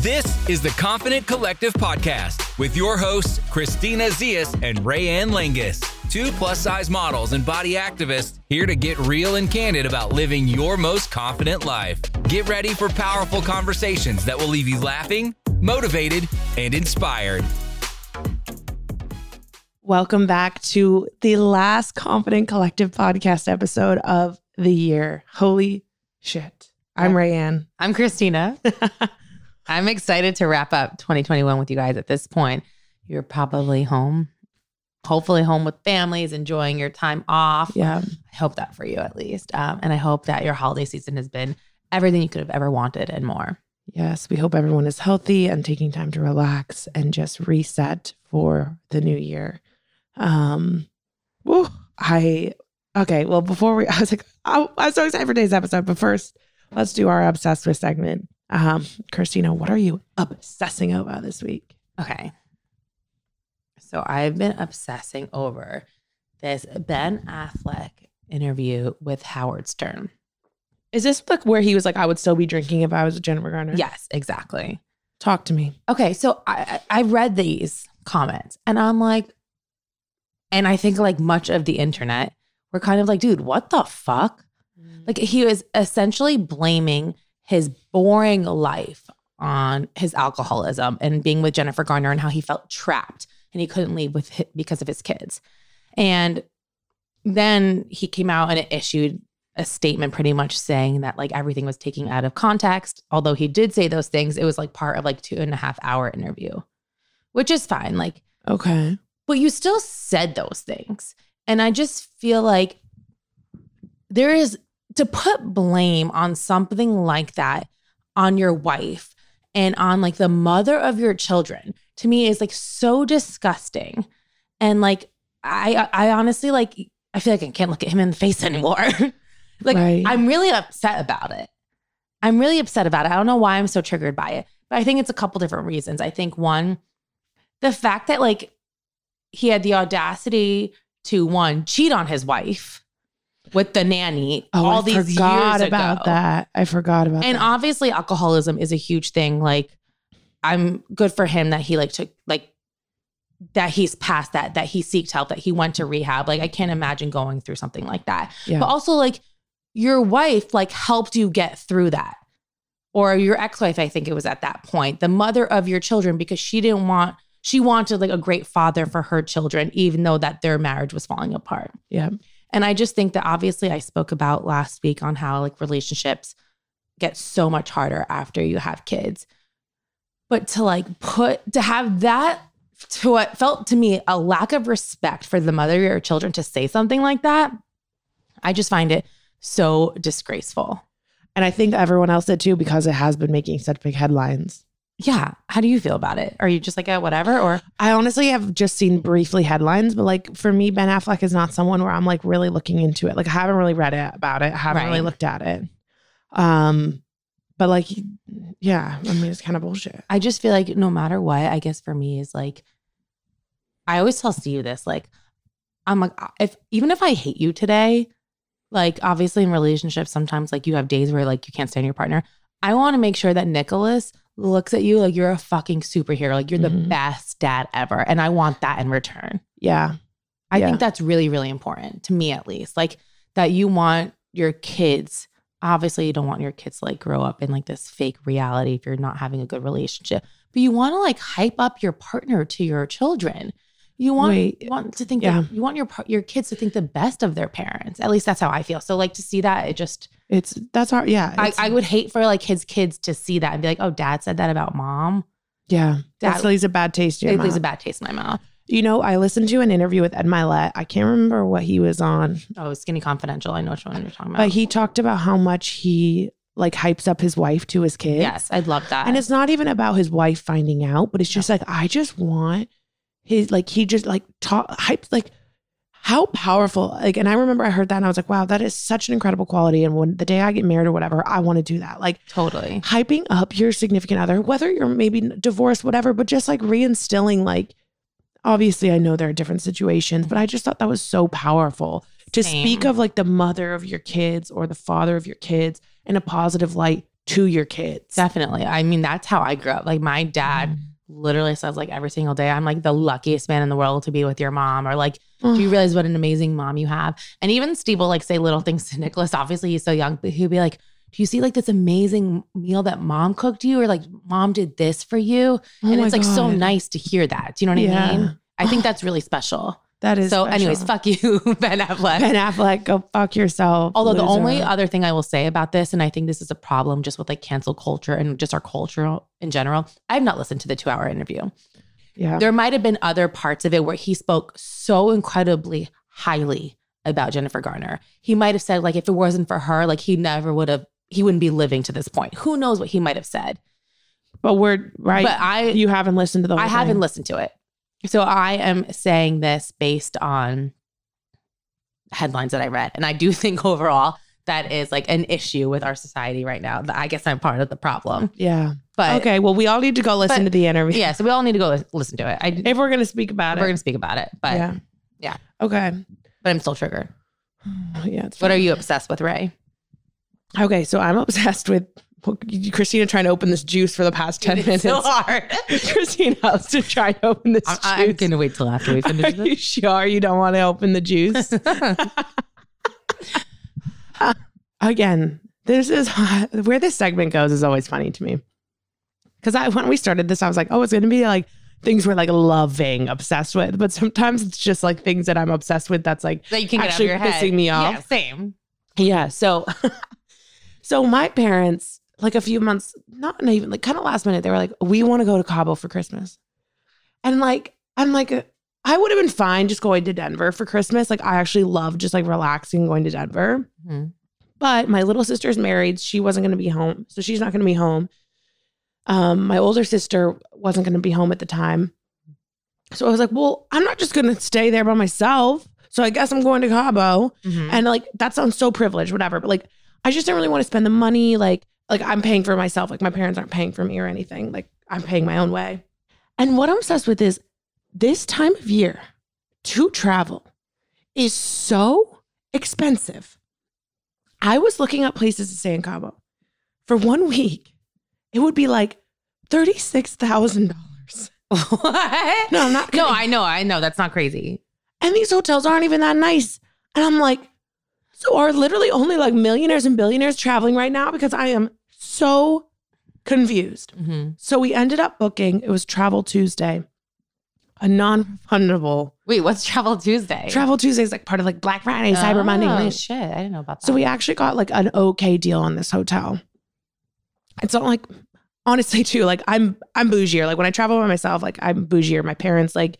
This is the Confident Collective podcast with your hosts, Christina Zias and Raeanne Langas, two plus size models and body activists here to get real and candid about living your most confident life. Get ready for powerful conversations that will leave you laughing, motivated, and inspired. Welcome back to the last Confident Collective podcast episode of the year. Holy shit. I'm Rayanne. I'm Christina. I'm excited to wrap up 2021 with you guys at this point. You're probably home, hopefully home with families, enjoying your time off. Yeah. I hope that for you at least. Um, and I hope that your holiday season has been everything you could have ever wanted and more. Yes. We hope everyone is healthy and taking time to relax and just reset for the new year. Um, woo, I, okay. Well, before we, I was like, oh, I'm so excited for today's episode, but first, let's do our obsessed with segment. Um, Christina, what are you obsessing over this week? Okay. So I've been obsessing over this Ben Affleck interview with Howard Stern. Is this like where he was like, I would still be drinking if I was a Jennifer Garner? Yes, exactly. Talk to me. Okay, so I I read these comments and I'm like, and I think like much of the internet were kind of like, dude, what the fuck? Like he was essentially blaming his boring life on his alcoholism and being with Jennifer Garner and how he felt trapped and he couldn't leave with hi- because of his kids. And then he came out and it issued a statement pretty much saying that like everything was taken out of context. Although he did say those things, it was like part of like two and a half hour interview, which is fine. Like, Okay. but you still said those things. And I just feel like there is to put blame on something like that on your wife and on like the mother of your children to me is like so disgusting. And like I I honestly like I feel like I can't look at him in the face anymore. like Right. I'm really upset about it. I'm really upset about it. I don't know why I'm so triggered by it. But I think it's a couple different reasons. I think one, the fact that like he had the audacity to one cheat on his wife with the nanny Oh, all I these forgot years about ago. that. I forgot about that. And that. obviously alcoholism is a huge thing. Like I'm good for him that he like took like that he's past that, that he seeked help, that he went to rehab. Like I can't imagine going through something like that. yeah. But also like your wife like helped you get through that. Or your ex-wife, I think it was at that point, the mother of your children, because she didn't want, she wanted like a great father for her children, even though that their marriage was falling apart. yeah. And I just think that obviously I spoke about last week on how like relationships get so much harder after you have kids. But to like put to have that to what felt to me a lack of respect for the mother of your children to say something like that, I just find it so disgraceful. And I think everyone else did too because it has been making such big headlines. Yeah. How do you feel about it? Are you just like, a whatever? Or I honestly have just seen briefly headlines, but like for me, Ben Affleck is not someone where I'm like really looking into it. Like I haven't really read it about it. I haven't really looked at it. Um, but like, yeah, I mean, it's kind of bullshit. I just feel like no matter what, I guess for me is like, I always tell Steve this, like, I'm like, if even if I hate you today, like obviously in relationships, sometimes like you have days where like you can't stand your partner. I want to make sure that Nicholas looks at you like you're a fucking superhero, like you're the Mhm. best dad ever. And I want that in return. Yeah. I Yeah. think that's really, really important to me, at least. Like that you want your kids. Obviously, you don't want your kids to like grow up in like this fake reality if you're not having a good relationship. But you want to like hype up your partner to your children. You want Wait, want to think yeah. that you want your your kids to think the best of their parents. At least that's how I feel. So like to see that, it just It's that's hard. Yeah. I, I would hate for like his kids to see that and be like, oh, dad said that about mom. yeah. That Dad- leaves a bad taste in your It leaves a bad taste in my mouth. You know, I listened to an interview with Ed Mylett. I can't remember what he was on, Oh, skinny confidential. I know which one you're talking about. but he talked about how much he like hypes up his wife to his kids. yes, I'd love that. And it's not even about his wife finding out, but it's just like I just want his like he just like talk hypes like how powerful like and I remember I heard that and I was like, wow, that is such an incredible quality. And when the day I get married or whatever, I want to do that. Like totally. hyping up your significant other, whether you're maybe divorced, whatever, but just like reinstilling like obviously I know there are different situations, but I just thought that was so powerful to speak of like the mother of your kids or the father of your kids in a positive light to your kids. Definitely. I mean, that's how I grew up. Like my dad mm. Literally says like every single day, I'm like the luckiest man in the world to be with your mom. Or like, do you realize what an amazing mom you have? And even Steve will like say little things to Nicholas. Obviously, he's so young, but he'll be like, do you see like this amazing meal that mom cooked you? Or like mom did this for you? Oh and it's like so nice to hear that. Do you know what Yeah. I mean? I think that's really special. That is so, special. anyways, fuck you, Ben Affleck. Ben Affleck, go fuck yourself. Although the only other thing I will say about this, and I think this is a problem just with like cancel culture and just our culture in general, I have not listened to the two hour interview. yeah, There might have been other parts of it where he spoke so incredibly highly about Jennifer Garner. He might have said, like, if it wasn't for her, like, he never would have, he wouldn't be living to this point. Who knows what he might have said? but we're right. But I, you haven't listened to the. Whole I haven't listened to it. So I am saying this based on headlines that I read. And I do think overall that is like an issue with our society right now. I guess I'm part of the problem. Yeah. But okay. Well, we all need to go listen but- to the interview. yeah, so we all need to go lis- listen to it. I If we're gonna speak about it, we're going to speak about it, but yeah. yeah. Okay. but I'm still triggered. Yeah. It's What are you obsessed with, Ray? Okay. So I'm obsessed with Christina trying to open this juice for the past ten minutes. so hard. Christina has to try to open this I'm, juice. I'm going to wait till after we finish Are you this. sure you don't want to open the juice? Again, this is where this segment goes is always funny to me. Because I when we started this, I was like, oh, it's gonna be like things we're like loving, obsessed with. But sometimes it's just like things that I'm obsessed with that's like that you can get Actually out of your head. pissing me off. Yeah, same. Yeah. So, so my parents, like a few months, not even like kind of last minute, they were like, we want to go to Cabo for Christmas. And like, I'm like, I would have been fine just going to Denver for Christmas. Like, I actually love just like relaxing, going to Denver. Mhm. But my little sister's married. She wasn't going to be home. So she's not going to be home. Um, my older sister wasn't going to be home at the time. So I was like, well, I'm not just going to stay there by myself. So I guess I'm going to Cabo. Mhm. And like that sounds so privileged, whatever. But like I just didn't really want to spend the money. Like, like I'm paying for myself. Like my parents aren't paying for me or anything. Like I'm paying my own way. And what I'm obsessed with is this time of year to travel is so expensive. I was looking up places to stay in Cabo. For one week, it would be like $36,000. what? No, I'm not No. I know. I know. That's not crazy. And these hotels aren't even that nice. And I'm like, so are literally only like millionaires and billionaires traveling right now? Because I am so confused. Mhm. So we ended up booking, it was Travel Tuesday, a non refundable. Wait, what's Travel Tuesday? Travel Tuesday is like part of like Black Friday, Cyber Monday. Oh, shit. I didn't know about that. So we actually got like an okay deal on this hotel. It's not like honestly too, like I'm I'm bougier. Like when I travel by myself, like I'm bougier. My parents like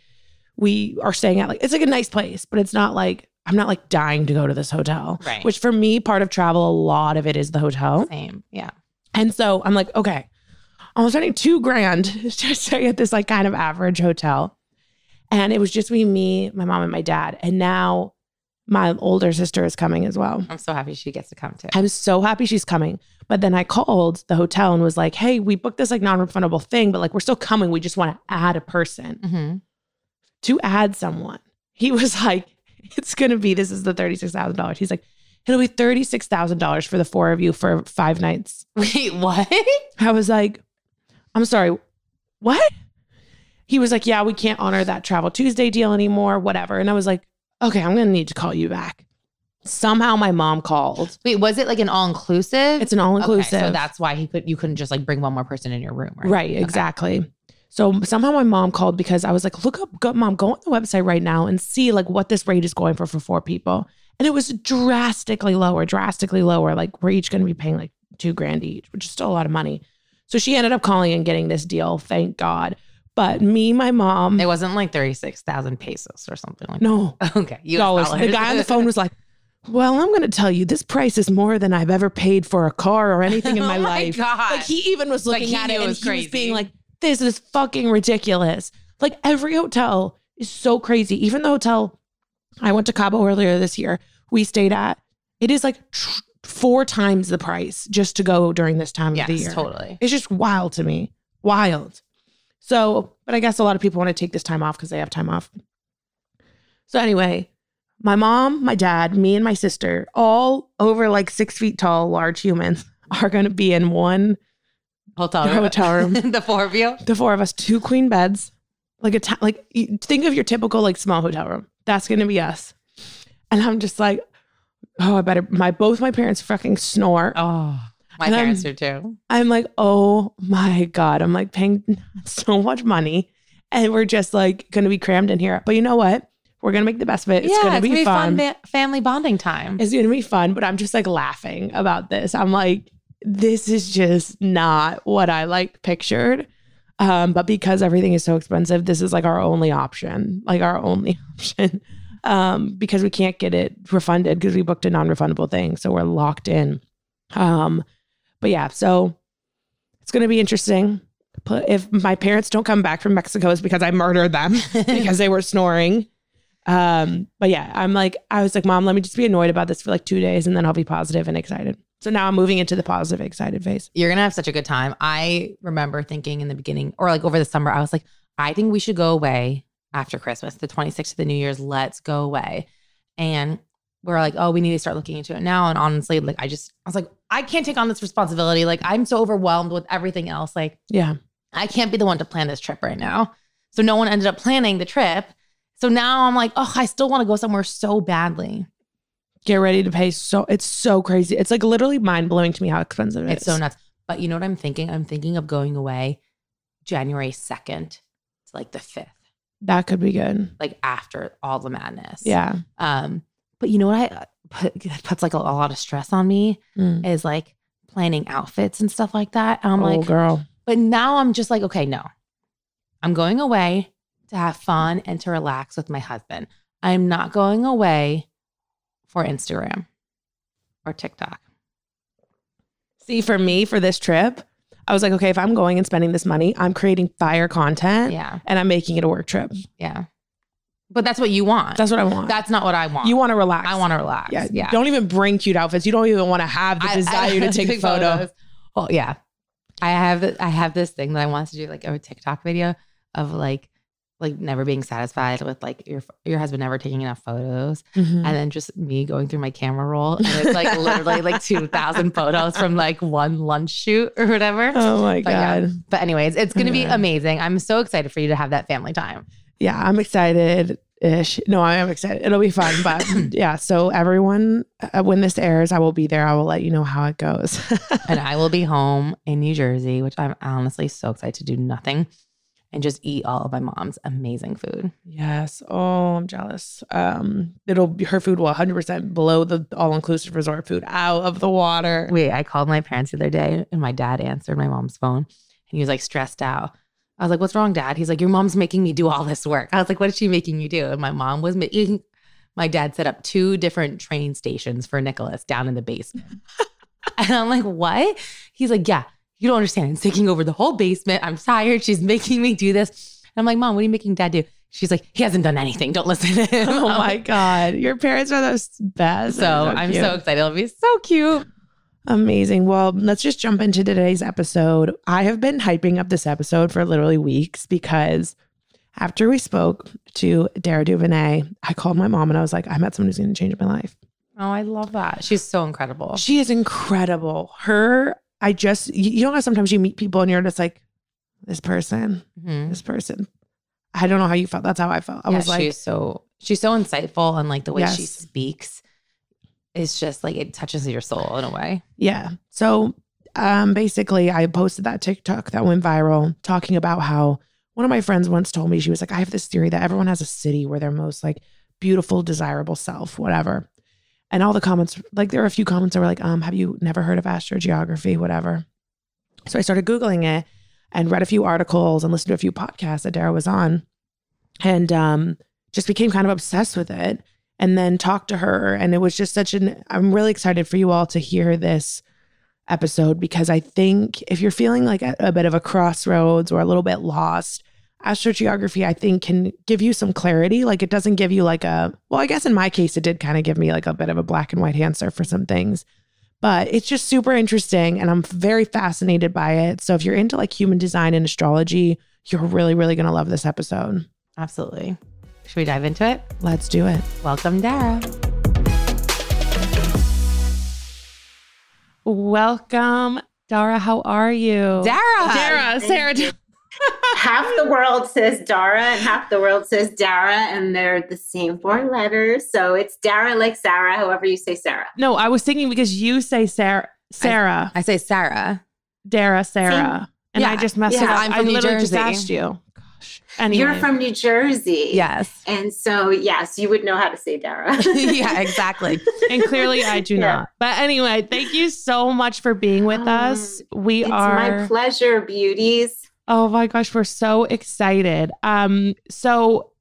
we are staying at like it's like a nice place, but it's not like I'm not like dying to go to this hotel. Right. Which for me, part of travel, a lot of it is the hotel. Same. Yeah. And so I'm like, okay, I'm spending two grand to stay at this like kind of average hotel. And it was just me, me, my mom, and my dad. And now my older sister is coming as well. I'm so happy she gets to come too. I'm so happy she's coming. But then I called the hotel and was like, hey, we booked this like non refundable thing, but like we're still coming. We just want to add a person hmm to add someone. He was like, it's going to be, this is the $36,000. He's like, it'll be $36,000 for the four of you for five nights. Wait, what? I was like, I'm sorry, what? He was like, yeah, we can't honor that Travel Tuesday deal anymore, whatever. And I was like, okay, I'm going to need to call you back. Somehow my mom called. Wait, was it like an all inclusive? It's an all inclusive. so that's why he could. You couldn't just like bring one more person in your room, right? Right, Okay. exactly. So somehow my mom called because I was like, look up, go, mom, go on the website right now and see like what this rate is going for for four people. And it was drastically lower, drastically lower. Like we're each going to be paying like two grand each, which is still a lot of money. So she ended up calling and getting this deal, thank God. But me, my mom, It wasn't like thirty six thousand pesos or something like. no that. Okay. US dollars. The guy on the phone was like, well, I'm going to tell you, this price is more than I've ever paid for a car or anything in my Oh my life. God. Like he even was looking he at it and he was being like, this is fucking ridiculous. Like every hotel is so crazy. Even the hotel I went to Cabo earlier this year, we stayed at, it is like tr- four times the price just to go during this time of the year. totally. It's just wild to me. Wild. So, but I guess a lot of people want to take this time off because they have time off. So, anyway, my mom, my dad, me, and my sister, all over like six feet tall, large humans, are going to be in one Hotel room. hotel room. the four of you. the four of us, two queen beds, like a t- like think of your typical like small hotel room. That's gonna be us. And I'm just like, oh, I better. My both my parents fucking snore. Oh, my And I'm- parents do too. I'm like, oh my god, I'm like paying so much money, and we're just like gonna be crammed in here. But you know what? We're gonna make the best of it. It's yeah, gonna it's be gonna be fun. fun fa- family bonding time. It's gonna be fun. But I'm just like laughing about this. I'm like, this is just not what I like pictured. Um, but because everything is so expensive, this is like our only option, like our only option. Um, because we can't get it refunded because we booked a non-refundable thing. So we're locked in. Um, but yeah, so it's gonna be interesting. If my parents don't come back from Mexico, it's because I murdered them because they were snoring. Um, but yeah, I'm like, I was like, Mom, let me just be annoyed about this for like two days and then I'll be positive and excited. So now I'm moving into the positive, excited phase. You're gonna have such a good time. I remember thinking in the beginning, or like over the summer, I was like, I think we should go away after Christmas, the 26th of the New Year's. Let's go away. And we're like, oh, we need to start looking into it now. And honestly, like I just, I was like, I can't take on this responsibility. Like I'm so overwhelmed with everything else. Like Yeah. I can't be the one to plan this trip right now. So no one ended up planning the trip. So now I'm like, oh, I still want to go somewhere so badly. Get ready to pay so it's so crazy. It's like literally mind blowing to me how expensive it It's is. so nuts. But you know what I'm thinking? I'm thinking of going away January 2nd to like the 5th, That could be good. like after all the madness. Yeah. Um, but you know what I put puts like a, a lot of stress on me Mm. is like planning outfits and stuff like that. And I'm oh, like, girl. but now I'm just like, okay, no. I'm going away to have fun and to relax with my husband. I'm not going away for Instagram or TikTok. See, for me, for this trip, I was like, okay, if I'm going and spending this money, I'm creating fire content Yeah. and I'm making it a work trip. Yeah. But that's what you want. That's what I want. That's not what I want. you want to relax. I want to relax. Yeah. Yeah. Don't even bring cute outfits. You don't even want to have the I- desire I- to take, a photo. Oh yeah. I have I have this thing that I want to do like a TikTok video of like like never being satisfied with like your your husband never taking enough photos Mhm. and then just me going through my camera roll and it's like literally like 2000 photos from like one lunch shoot or whatever. Oh my But yeah. God. But anyways, it's going to be amazing. I'm so excited for you to have that family time. Yeah, I'm excited ish. No, I am excited. It'll be fun. But yeah, so everyone, uh, when this airs, I will be there. I will let you know how it goes. and I will be home in New Jersey, which I'm honestly so excited to do nothing and just eat all of my mom's amazing food. yes. Oh, I'm jealous. Um, it'll be her food will 100% blow the all inclusive resort food out of the water. Wait, I called my parents the other day and my dad answered my mom's phone and he was like stressed out. I was like, What's wrong, dad? He's like, Your mom's making me do all this work. I was like, What is she making you do? And my mom was making, my dad set up two different train stations for Nicholas down in the basement. and I'm like, What? He's like, Yeah, you don't understand. It's taking over the whole basement. I'm tired. She's making me do this. And I'm like, Mom, what are you making dad do? She's like, He hasn't done anything. Don't listen to him. Oh my God. Your parents are the best. So They're I'm so excited. It'll be so cute. Amazing. Well, let's just jump into today's episode. I have been hyping up this episode for literally weeks because after we spoke to Dara Duvernay, I called my mom and I was like, I met someone who's going to change my life. Oh, I love that. She's so incredible. She is incredible. Her, I just, you know how sometimes you meet people and you're just like, this person, Mhm. this person. I don't know how you felt. That's how I felt. I Yeah, was like, she's so she's so insightful and like the way she speaks is just like it touches your soul in a way. Yeah. So um basically I posted that TikTok that went viral talking about how one of my friends once told me she was like, I have this theory that everyone has a city where their most like beautiful, desirable self, whatever. And all the comments, like there were a few comments that were like, um, have you never heard of astrogeography, whatever. So I started Googling it and read a few articles and listened to a few podcasts that Dara was on and um just became kind of obsessed with it and then talked to her. And it was just such an, I'm really excited for you all to hear this episode because I think if you're feeling like at a bit of a crossroads or a little bit lost, astrogeography, I think, can give you some clarity. Like it doesn't give you like a, well, I guess in my case, it did kind of give me like a bit of a black and white answer for some things. But it's just super interesting and I'm very fascinated by it. So if you're into like human design and astrology, you're really, really going to love this episode. Absolutely. Should we dive into it? Let's do it. Welcome, Dara. welcome, Dara. How are you? Dara. Dara, Sarah. Half the world says Dara and half the world says Dara, and they're the same four letters. So it's Dara like Sarah, however you say Sarah. No, I was thinking because you say Sarah, Sarah, I say Sarah. Dara, Sarah, and I just messed it up. I'm I New literally just asked you. Gosh. Anyway. You're from New Jersey. Yes. And so, yes, you would know how to say Dara. yeah, exactly. and clearly I do Yeah. not. But anyway, thank you so much for being with Um, us. We It's are my pleasure, beauties. Oh my gosh, we're so excited. Um, so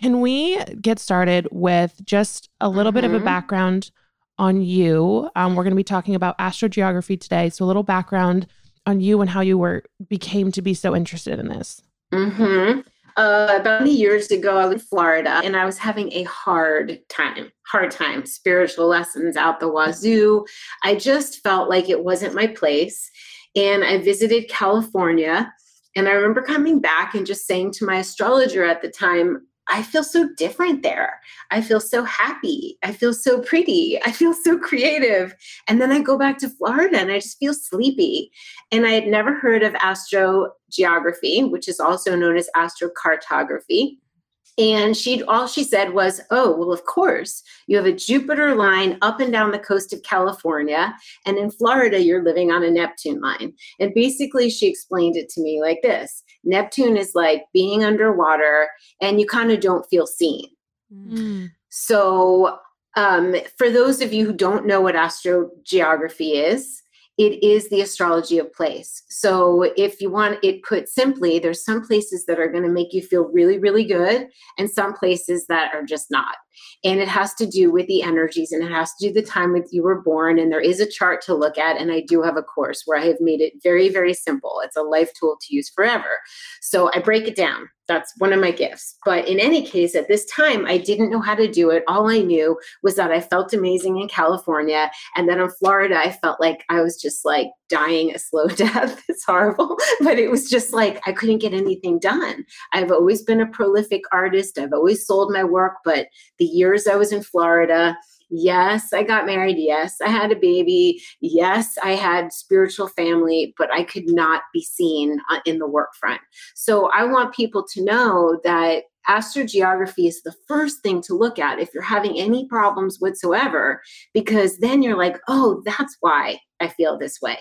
can we get started with just a little bit of a Mhm. background on you? Um, we're going to be talking about astrogeography today, so a little background on you and how you were became to be so interested in this. hmm Uh, about 20 years ago, I was in Florida and I was having a hard time, hard time, spiritual lessons out the wazoo. I just felt like it wasn't my place. And I visited California. And I remember coming back and just saying to my astrologer at the time, I feel so different there. I feel so happy. I feel so pretty. I feel so creative. And then I go back to Florida and I just feel sleepy. And I had never heard of astrogeography, which is also known as astrocartography. And she all she said was, "Oh, well, of course, you have a Jupiter line up and down the coast of California, and in Florida, you're living on a Neptune line." And basically, she explained it to me like this: Neptune is like being underwater, and you kind of don't feel seen. So, um, for those of you who don't know what astrogeography is, it is the astrology of place. So, if you want it put simply, there's some places that are going to make you feel really, really good, and some places that are just not. And it has to do with the energies and it has to do the time with you were born. And there is a chart to look at. And I do have a course where I have made it very, very simple. It's a life tool to use forever. So I break it down. That's one of my gifts. But in any case, at this time, I didn't know how to do it. All I knew was that I felt amazing in California. And then in Florida, I felt like I was just like dying a slow death. It's horrible. But it was just like I couldn't get anything done. I've always been a prolific artist. I've always sold my work. But the years I was in Florida, Yes, I got married. Yes, I had a baby. Yes, I had spiritual family, but I could not be seen uh, in the work front. So I want people to know that astrogeography is the first thing to look at if you're having any problems whatsoever, because then you're like, oh, that's why I feel this way.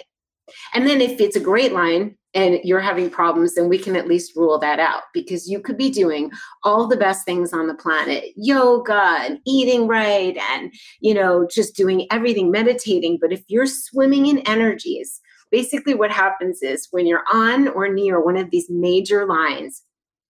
And then if it's a great line and you're having problems, then we can at least rule that out because you could be doing all the best things on the planet yoga and eating right and you know just doing everything meditating. But if you're swimming in energies basically what happens is when you're on or near one of these major lines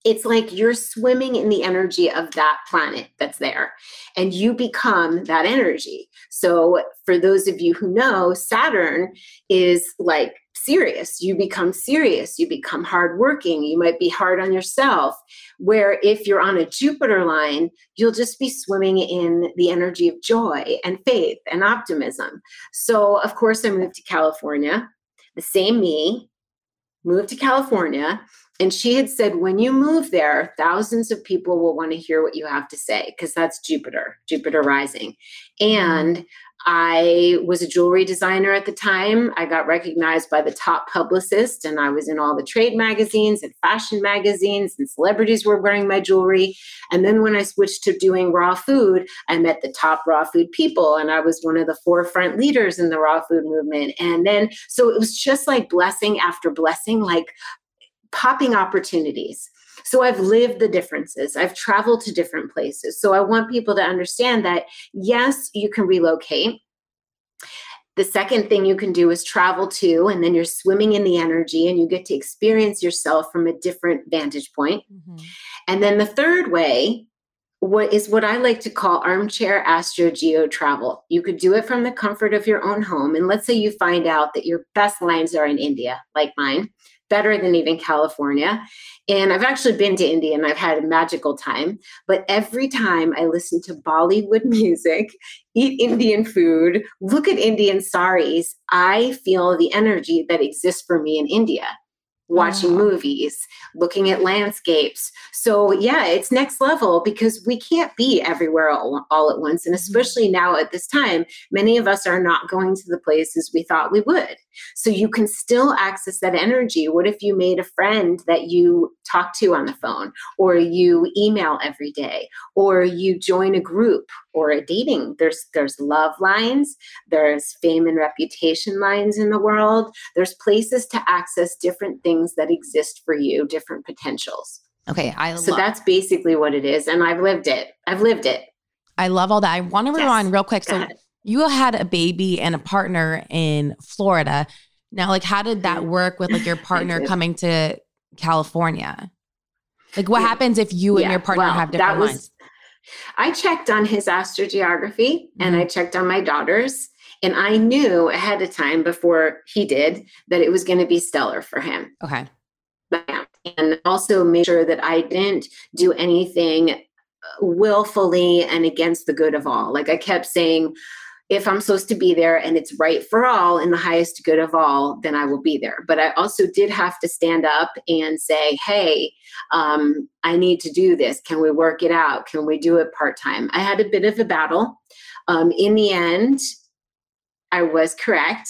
it's like you're swimming in the energy of that planet that's there and you become that energy so for those of you who know saturn is like serious you become serious you become hardworking you might be hard on yourself where if you're on a Jupiter line, you'll just be swimming in the energy of joy and faith and optimism. So, of course, I moved to California. The same me moved to California. And she had said, when you move there, thousands of people will want to hear what you have to say because that's Jupiter, Jupiter rising. And I was a jewelry designer at the time. I got recognized by the top publicist, and I was in all the trade magazines and fashion magazines, and celebrities were wearing my jewelry. And then when I switched to doing raw food, I met the top raw food people, and I was one of the forefront leaders in the raw food movement. And then, so it was just like blessing after blessing, like popping opportunities. So I've lived the differences. I've traveled to different places. So I want people to understand that yes, you can relocate. The second thing you can do is travel to, and then you're swimming in the energy and you get to experience yourself from a different vantage point. Mm-hmm. And then the third way what is what I like to call armchair astro geo travel. You could do it from the comfort of your own home. And let's say you find out that your best lines are in India, like mine, better than even California. And I've actually been to India and I've had a magical time. But every time I listen to Bollywood music, eat Indian food, look at Indian saris, I feel the energy that exists for me in India. Watching Wow. movies, looking at landscapes. So, yeah, it's next level because we can't be everywhere all, all at once. And mm-hmm. especially now at this time, many of us are not going to the places we thought we would. So, you can still access that energy. What if you made a friend that you talk to on the phone, or you email every day, or you join a group or a dating? There's there's love lines, there's fame and reputation lines in the world. There's places to access different things that exist for you, different potentials. Okay, I love So love, that's basically what it is. And I've lived it. I've lived it. I love all that. I want to Yes. rewind real quick. Go So ahead. you had a baby and a partner in Florida. Now, like, how did that Mhm. work with like your partner coming to California? Like, what Yeah. happens if you and Yeah, your partner well, have that different was- minds? I checked on his astrogeography and Mm-hmm. I checked on my daughter's. And I knew ahead of time before he did that it was going to be stellar for him. Okay. And also make sure that I didn't do anything uh, willfully and against the good of all. Like I kept saying, if I'm supposed to be there and it's right for all in the highest good of all, then I will be there. But I also did have to stand up and say, hey, um, I need to do this. Can we work it out? Can we do it part time? I had a bit of a battle. Um, in the end, I was correct.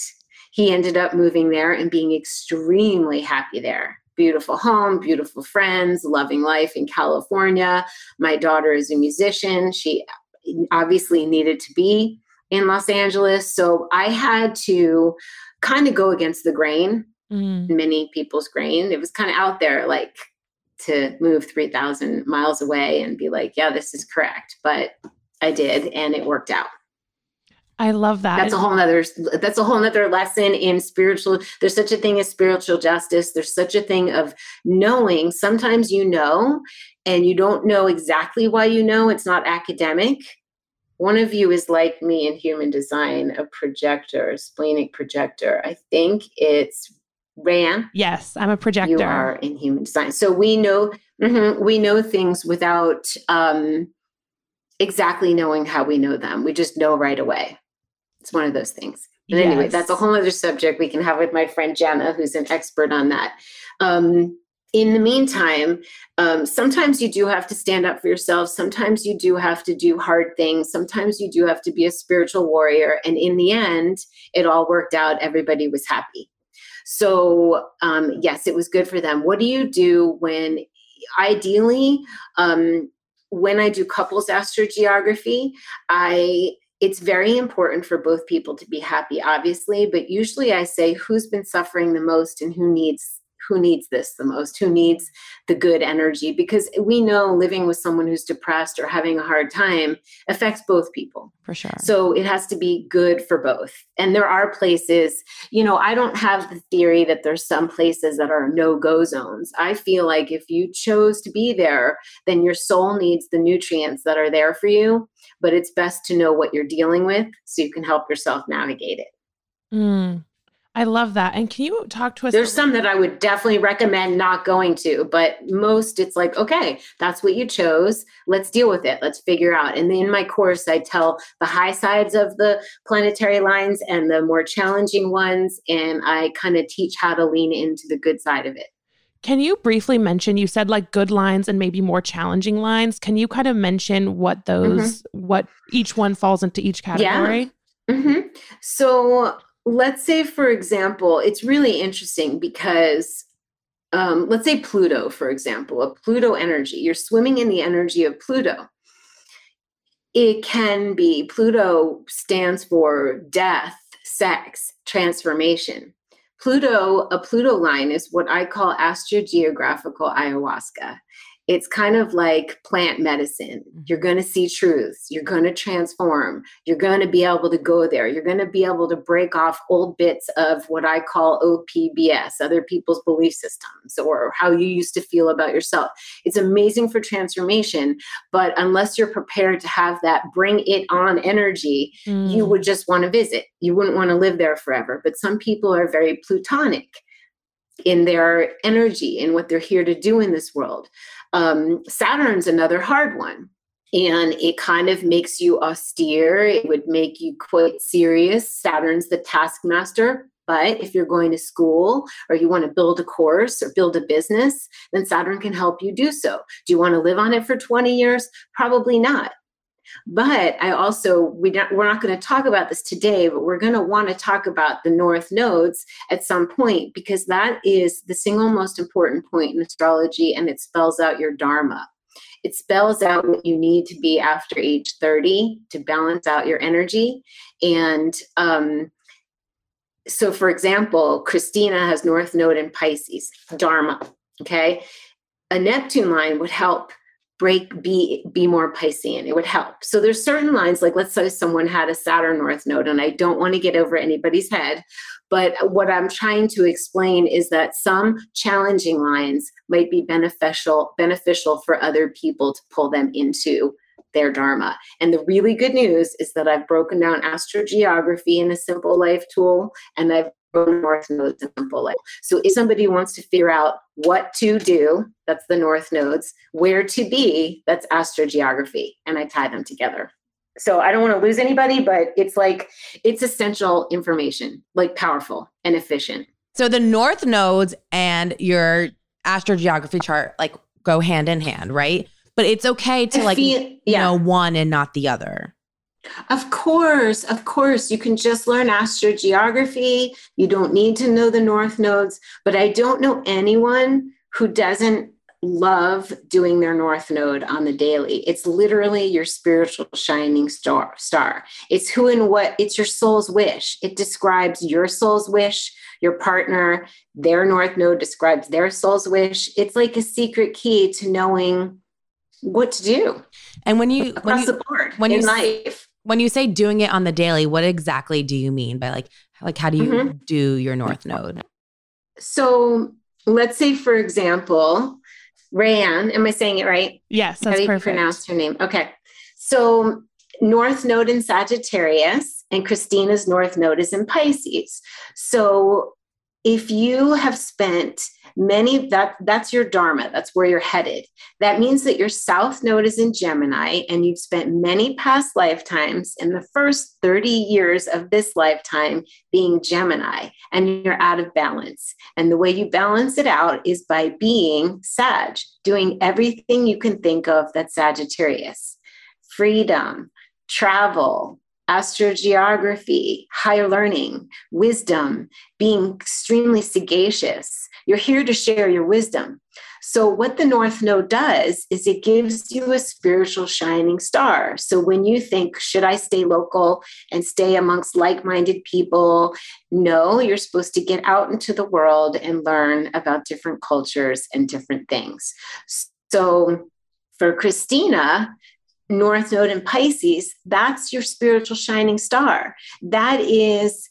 He ended up moving there and being extremely happy there. Beautiful home, beautiful friends, loving life in California. My daughter is a musician. She obviously needed to be in Los Angeles. So I had to kind of go against the grain, Mm. many people's grain. It was kind of out there, like to move 3,000 miles away and be like, yeah, this is correct. But I did, and it worked out. I love that. That's a whole nother that's a whole nother lesson in spiritual. There's such a thing as spiritual justice. There's such a thing of knowing. Sometimes you know and you don't know exactly why you know. It's not academic. One of you is like me in human design, a projector, a splenic projector. I think it's Raeanne yes, I'm a projector. you are in human design so we know mhm, we know things without um exactly knowing how we know them we just know right away it's one of those things. But anyway Yes. that's a whole other subject we can have with my friend jenna who's an expert on that. Um in the meantime um, sometimes you do have to stand up for yourself. Sometimes you do have to do hard things. Sometimes you do have to be a spiritual warrior. And in the end it all worked out. Everybody was happy. So, um, yes, it was good for them. What do you do when, ideally, um, when I do couples astrogeography, I it's very important for both people to be happy, obviously, but usually I say who's been suffering the most and who needs who needs this the most, who needs the good energy, because we know living with someone who's depressed or having a hard time affects both people. For sure. So it has to be good for both. And there are places, you know, I don't have the theory that there's some places that are no go zones. I feel like if you chose to be there, then your soul needs the nutrients that are there for you. But it's best to know what you're dealing with so you can help yourself navigate it. Mm. I love that. And can you talk to us? There's some that I would definitely recommend not going to, but most it's like, okay, that's what you chose. Let's deal with it. Let's figure out. And in my course, I tell the high sides of the planetary lines and the more challenging ones. And I kind of teach how to lean into the good side of it. Can you briefly mention? You said like good lines and maybe more challenging lines. Can you kind of mention what those, what each one falls into each category? hmm So let's say, for example, it's really interesting because um, let's say Pluto, for example, a Pluto energy, you're swimming in the energy of Pluto. It can be, Pluto stands for death, sex, transformation. Pluto, a Pluto line is what I call astrogeographical ayahuasca. It's kind of like plant medicine. You're going to see truths. You're going to transform. You're going to be able to go there. You're going to be able to break off old bits of what I call OPBS, other people's belief systems, or how you used to feel about yourself. It's amazing for transformation, but unless you're prepared to have that bring it on energy, you Mm. would just want to visit. You wouldn't want to live there forever. But some people are very plutonic in their energy and what they're here to do in this world. Um, Saturn's another hard one. And it kind of makes you austere. It would make you quite serious. Saturn's the taskmaster. But if you're going to school or you want to build a course or build a business, then Saturn can help you do so. Do you want to live on it for 20 years? Probably not. But I also, we don't, we're not going to talk about this today, but we're going to want to talk about the North nodes at some point because that is the single most important point in astrology and it spells out your Dharma. It spells out what you need to be after age 30 to balance out your energy. And um, so, for example, Christina has North Node in Pisces, Dharma. Okay. A Neptune line would help break be be more piscean. It would help. So there's certain lines like let's say someone had a saturn north node and i don't want to get over anybody's head but what i'm trying to explain is that some challenging lines might be beneficial beneficial for other people to pull them into their dharma. And the really good news is that i've broken down astrogeography in a simple life tool and i've north nodes and simple life. So if somebody wants to figure out what to do, that's the north nodes, where to be, that's astrogeography. And I tie them together. So I don't want to lose anybody, but it's like it's essential information, like powerful and efficient. So the north nodes and your astrogeography chart like go hand in hand, right? But it's okay to like feel, yeah. know one and not the other. Of course, of course, you can just learn astrogeography. You don't need to know the north nodes, but I don't know anyone who doesn't love doing their north node on the daily. It's literally your spiritual shining star star. It's who and what it's your soul's wish. It describes your soul's wish, your partner, their north node describes their soul's wish. It's like a secret key to knowing what to do. And when you across when you, the board when in you, life when you say doing it on the daily, what exactly do you mean by like like how do you mm-hmm. do your north node? So let's say, for example, Raeanne, am I saying it right? Yes, that's how do you perfect. pronounce her name? Okay. So North Node in Sagittarius and Christina's North Node is in Pisces. So if you have spent many that that's your dharma. That's where you're headed. That means that your south node is in gemini and you've spent many past lifetimes in the first 30 years of this lifetime being gemini and you're out of balance. And the way you balance it out is by being sag doing everything you can think of that's sagittarius. Freedom travel astrogeography, higher learning, wisdom, being extremely sagacious, you're here to share your wisdom. So, what the North Node does is it gives you a spiritual shining star. So, when you think, should I stay local and stay amongst like minded people? No, you're supposed to get out into the world and learn about different cultures and different things. So, for Christina, North Node in Pisces, that's your spiritual shining star. That is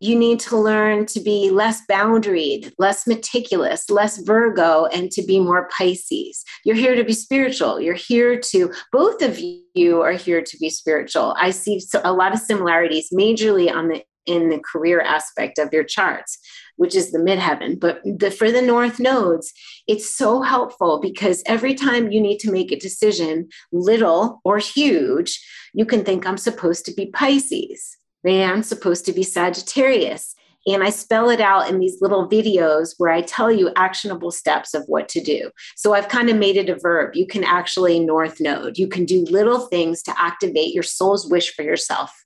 you need to learn to be less boundaried, less meticulous, less Virgo, and to be more Pisces. You're here to be spiritual. You're here to, both of you are here to be spiritual. I see a lot of similarities, majorly on the in the career aspect of your charts, which is the midheaven. But the, for the north nodes, it's so helpful because every time you need to make a decision, little or huge, you can think, I'm supposed to be Pisces and I'm supposed to be Sagittarius. And I spell it out in these little videos where I tell you actionable steps of what to do. So I've kind of made it a verb. You can actually north node. You can do little things to activate your soul's wish for yourself.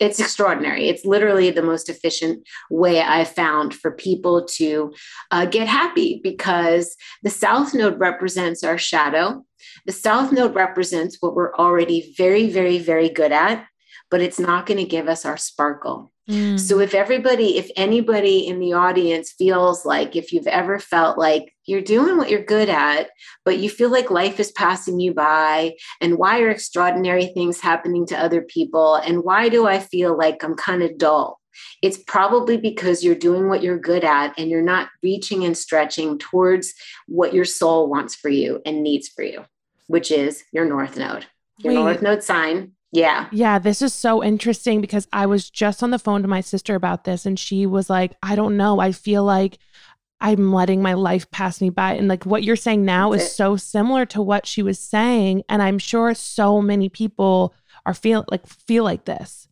It's extraordinary. It's literally the most efficient way I've found for people to uh, get happy because the South Node represents our shadow. The South Node represents what we're already very, very, very good at but it's not going to give us our sparkle. Mm. So if everybody, if anybody in the audience feels like if you've ever felt like you're doing what you're good at, but you feel like life is passing you by, and why are extraordinary things happening to other people? And why do I feel like I'm kind of dull? It's probably because you're doing what you're good at and you're not reaching and stretching towards what your soul wants for you and needs for you, which is your North Node. Your Wait. North Node sign yeah. Yeah. This is so interesting because I was just on the phone to my sister about this and she was like, I don't know. I feel like I'm letting my life pass me by. And like what you're saying now That's is it. so similar to what she was saying. And I'm sure so many people are feel like feel like this.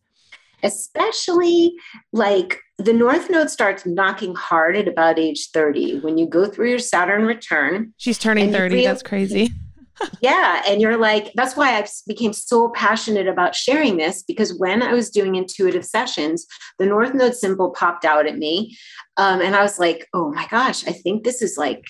Especially like the North Node starts knocking hard at about age 30. When you go through your Saturn return, she's turning 30. Feel, that's crazy. Yeah. And you're like, that's why I became so passionate about sharing this because when I was doing intuitive sessions, the North Node symbol popped out at me. Um, and I was like, oh my gosh, I think this is like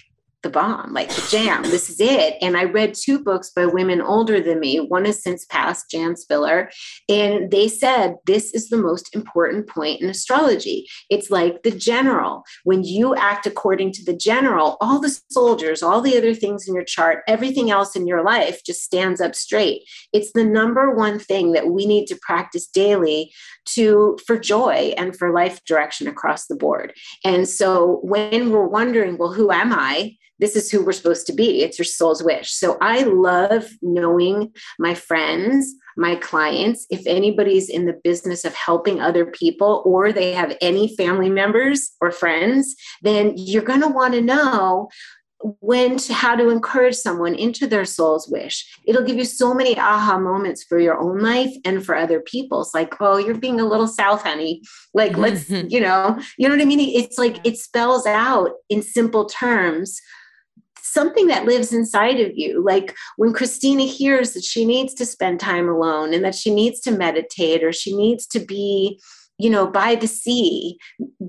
the bomb, like the jam. this is it. And I read two books by women older than me. One has since passed, Jan Spiller. And they said this is the most important point in astrology. It's like the general. When you act according to the general, all the soldiers, all the other things in your chart, everything else in your life just stands up straight. It's the number one thing that we need to practice daily to for joy and for life direction across the board. And so when we're wondering, well, who am I? this is who we're supposed to be. It's your soul's wish. So I love knowing my friends, my clients. If anybody's in the business of helping other people or they have any family members or friends, then you're going to want to know when to how to encourage someone into their soul's wish. It'll give you so many aha moments for your own life and for other people's like oh you're being a little south honey. Like let's mm-hmm. you know you know what i mean? It's like it spells out in simple terms something that lives inside of you. Like when Christina hears that she needs to spend time alone and that she needs to meditate or she needs to be, you know, by the sea,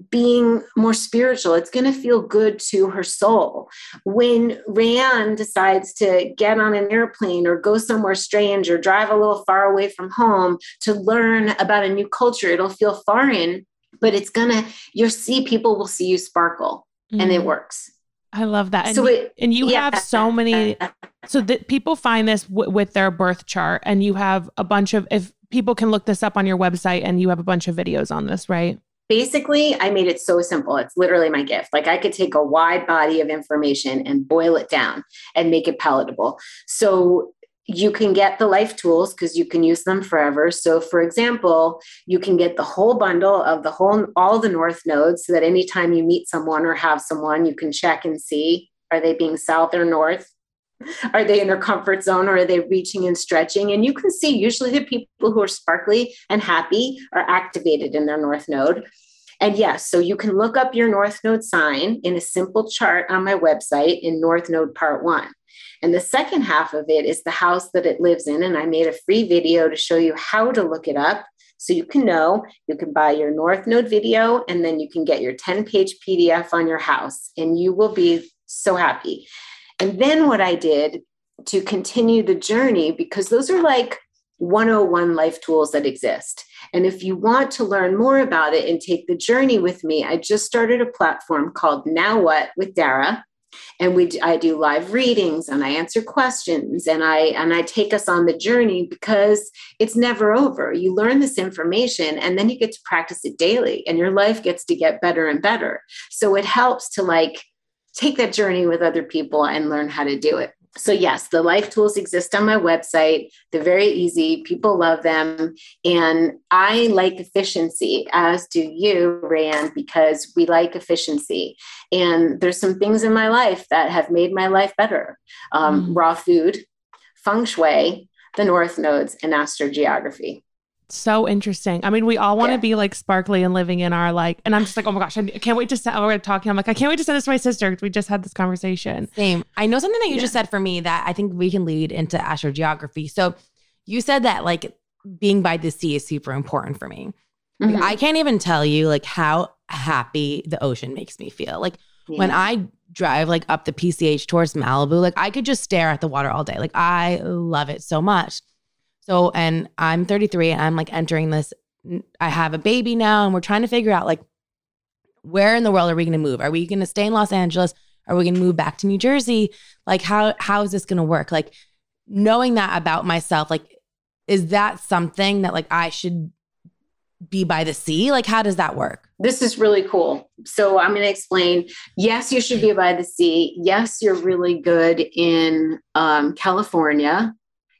being more spiritual, it's going to feel good to her soul. When Raeanne decides to get on an airplane or go somewhere strange or drive a little far away from home to learn about a new culture, it'll feel foreign, but it's going to, you'll see people will see you sparkle mm-hmm. and it mm. works. I love that. And, so it, and you yeah. have so many, so that people find this w- with their birth chart, and you have a bunch of, if people can look this up on your website, and you have a bunch of videos on this, right? Basically, I made it so simple. It's literally my gift. Like I could take a wide body of information and boil it down and make it palatable. So you can get the life tools because you can use them forever. So, for example, you can get the whole bundle of the whole, all the North nodes so that anytime you meet someone or have someone, you can check and see are they being south or north? Are they in their comfort zone or are they reaching and stretching? And you can see usually the people who are sparkly and happy are activated in their North node. And yes, so you can look up your North Node sign in a simple chart on my website in North Node Part One. And the second half of it is the house that it lives in. And I made a free video to show you how to look it up. So you can know you can buy your North Node video and then you can get your 10 page PDF on your house, and you will be so happy. And then what I did to continue the journey, because those are like 101 life tools that exist. And if you want to learn more about it and take the journey with me, I just started a platform called Now What with Dara. And we i do live readings and i answer questions and i and i take us on the journey because it's never over. You learn this information and then you get to practice it daily and your life gets to get better and better. So it helps to like take that journey with other people and learn how to do it. So yes the life tools exist on my website. They're very easy. People love them. And i like efficiency as do you Raeanne because we like efficiency. And there's some things in my life that have made my life better. Um, mm. raw food feng shui the north nodes and astrogeography so interesting. I mean, we all want to yeah. be like sparkly and living in our like, and I'm just like, oh my gosh, I can't wait to send. We're talking. I'm like, I can't wait to send this to my sister. We just had this conversation. Same. I know something that you yeah. just said for me that I think we can lead into astrogeography. So you said that like being by the sea is super important for me. Mm-hmm. Like, I can't even tell you like how happy the ocean makes me feel. Like yeah. when I drive like up the PCH towards Malibu, like I could just stare at the water all day. Like I love it so much. So, and I'm 33 and I'm like entering this. I have a baby now and we're trying to figure out like, where in the world are we going to move? Are we going to stay in Los Angeles? Are we going to move back to New Jersey? Like, how, how is this going to work? Like, knowing that about myself, like, is that something that like I should be by the sea? Like, how does that work? This is really cool. So, I'm going to explain. Yes, you should be by the sea. Yes, you're really good in um, California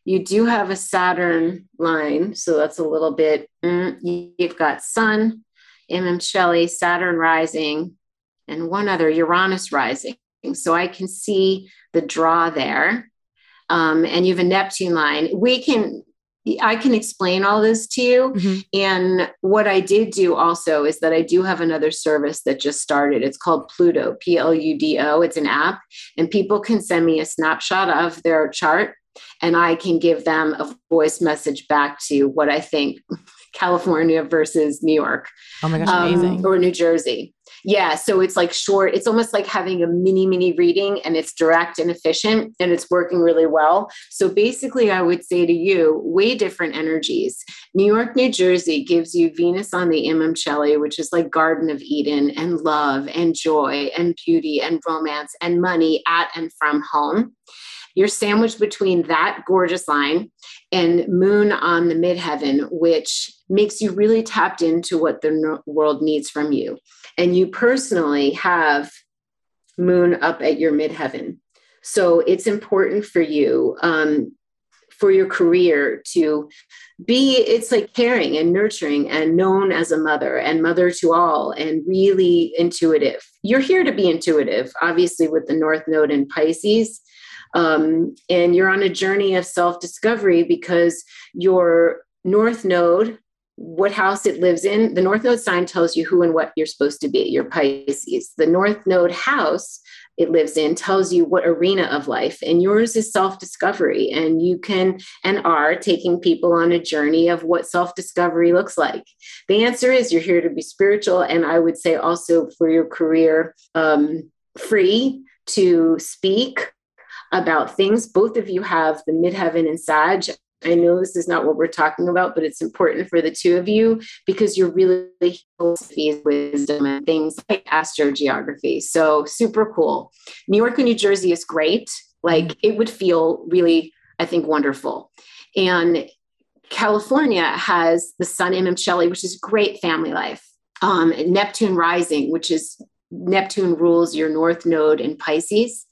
you do have a Saturn line, so that's a little bit. Mm, you've got Sun, MM Shelley, Saturn rising, and one other Uranus rising. So I can see the draw there. Um, and you have a Neptune line. We can I can explain all this to you. Mhm. And what I did do also is that I do have another service that just started. It's called Pludo, P L U D O. It's an app, and people can send me a snapshot of their chart, and I can give them a voice message back to what I think California versus New York Oh my gosh, um, amazing. or New Jersey. Yeah, so it's like short. It's almost like having a mini mini reading, and it's direct and efficient, and it's working really well. So basically, I would say to you, way different energies. New York, New Jersey gives you Venus on the Imum Coeli, which is like Garden of Eden, and love, and joy, and beauty, and romance, and money at and from home. You're sandwiched between that gorgeous line and moon on the midheaven, which makes you really tapped into what the world needs from you. And you personally have moon up at your midheaven. So it's important for you, um, for your career to be, it's like caring and nurturing and known as a mother and mother to all and really intuitive. You're here to be intuitive, obviously, with the North Node in Pisces. Um, and you're on a journey of self discovery because your North Node, what house it lives in, the North Node sign tells you who and what you're supposed to be, your Pisces. The North Node house it lives in tells you what arena of life, and yours is self discovery. And you can and are taking people on a journey of what self discovery looks like. The answer is you're here to be spiritual, and I would say also for your career, um, free to speak about things. Both of you have the midheaven and Sag. I know this is not what we're talking about, but it's important for the two of you because you're really philosophy, wisdom, and things like astrogeography. So super cool. New York and New Jersey is great. Like it would feel really, I think, wonderful. And California has the Sun Imum Coeli, which is great family life. Um, Neptune rising, which is Neptune rules your North Node in Pisces.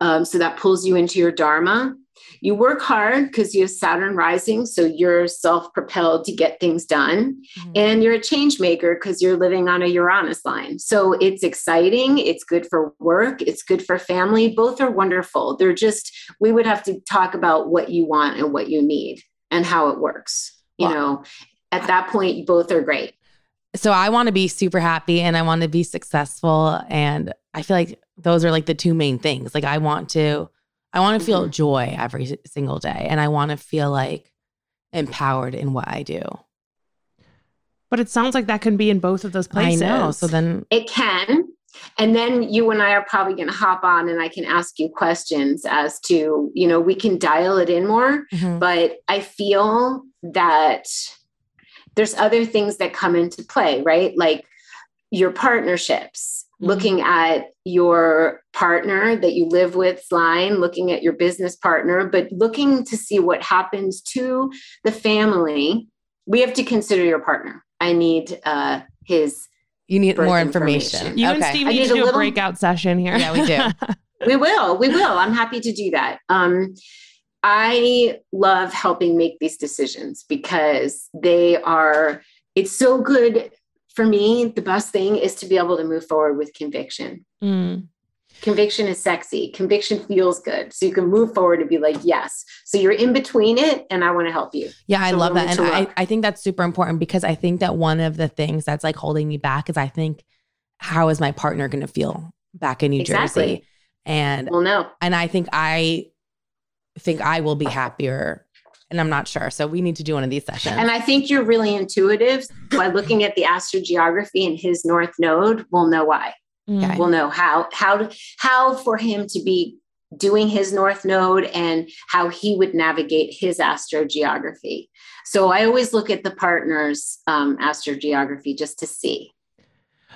Um, so that pulls you into your Dharma. You work hard because you have Saturn rising, so you're self propelled to get things done. Mhm. And you're a change maker because you're living on a Uranus line. So it's exciting. It's good for work. It's good for family. Both are wonderful. They're just, we would have to talk about what you want and what you need and how it works. You Well- know, at that point, both are great. so I want to be super happy and I want to be successful. And I feel like those are like the two main things. Like I want to, I want to feel Mhm. joy every single day. And I want to feel like empowered in what I do. But it sounds like that can be in both of those places. I know. So then, It can. And then you and I are probably going to hop on and I can ask you questions as to, you know, we can dial it in more. Mhm. But I feel that there's other things that come into play, right? Like your partnerships. Looking at your partner that you live with line, looking at your business partner, but looking to see what happens to the family. We have to consider your partner. I need uh, his you need more information. information. You and Okay. Steve I need need to a do a little- breakout session here. Yeah, we do. we will we will i'm happy to do that um i love helping make these decisions because they are it's so good for me the best thing is to be able to move forward with conviction Mm. conviction is sexy conviction feels good so you can move forward and be like yes so you're in between it and i want to help you Yeah, I So love that. And I. I think that's super important because I think that one of the things that's like holding me back is I think, how is my partner going to feel back in New Exactly. Jersey? And well no and I think I think I will be happier. And I'm not sure. So we need to do one of these sessions. and i think you're really intuitive by looking at the astrogeography in his north node we'll know why Okay. we'll know how how to, how for him to be doing his north node and how he would navigate his astrogeography so i always look at the partner's um, astrogeography just to see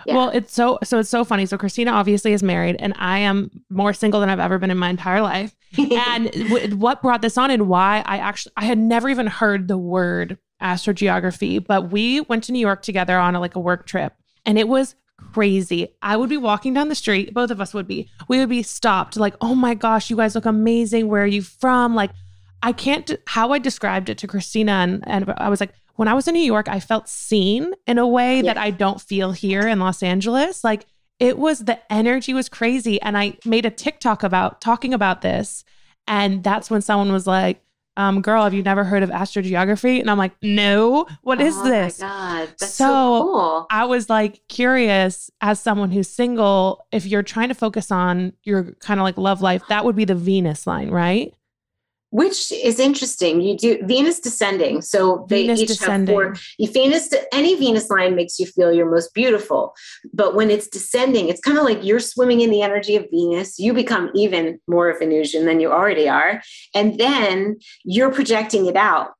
Yeah. Well, it's so so it's so funny. So Christina obviously is married, and I am more single than I've ever been in my entire life. And w- what brought this on, and why I actually I had never even heard the word astrogeography, but we went to New York together on a, like a work trip, and it was crazy. I would be walking down the street, both of us would be. We would be stopped, like, "Oh my gosh, you guys look amazing. Where are you from?" Like, I can't how I described it to Christina, and and I was like, when I was in New York, I felt seen in a way that I don't feel here in Los Angeles. Like it was the energy was crazy. And I made a TikTok about talking about this. And that's when someone was like, um, girl, have you never heard of astrogeography? And I'm like, no, what is oh this? my God. That's so, So, cool. I was like curious as someone who's single, if you're trying to focus on your kind of like love life, that would be the Venus line, right? Which is interesting. You do Venus descending. So they Venus each descending. have four. Venus, any Venus line makes you feel your most beautiful. But when it's descending, it's kind of like you're swimming in the energy of Venus. You become even more of Venusian than you already are. And then you're projecting it out.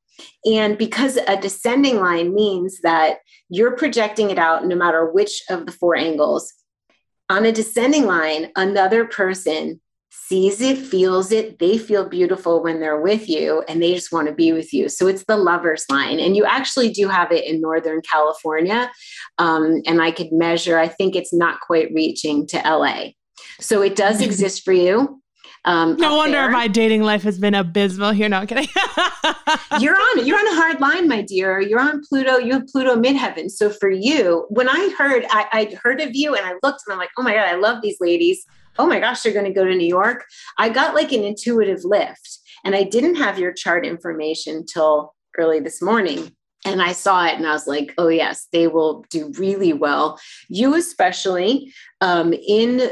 And because a descending line means that you're projecting it out no matter which of the four angles, on a descending line, another person sees it, feels it, they feel beautiful when they're with you and they just want to be with you. So it's the lover's line. And you actually do have it in Northern California. Um, and I could measure, I think it's not quite reaching to LA. So it does exist for you. Um, No wonder there. my dating life has been abysmal here. No, I'm kidding. you're on you're on a hard line my dear you're on pluto you have pluto midheaven so for you when i heard I, i'd heard of you and i looked and i'm like oh my god i love these ladies oh my gosh they're going to go to new york i got like an intuitive lift and i didn't have your chart information till early this morning and I saw it and I was like, oh, yes, they will do really well. You, especially um, in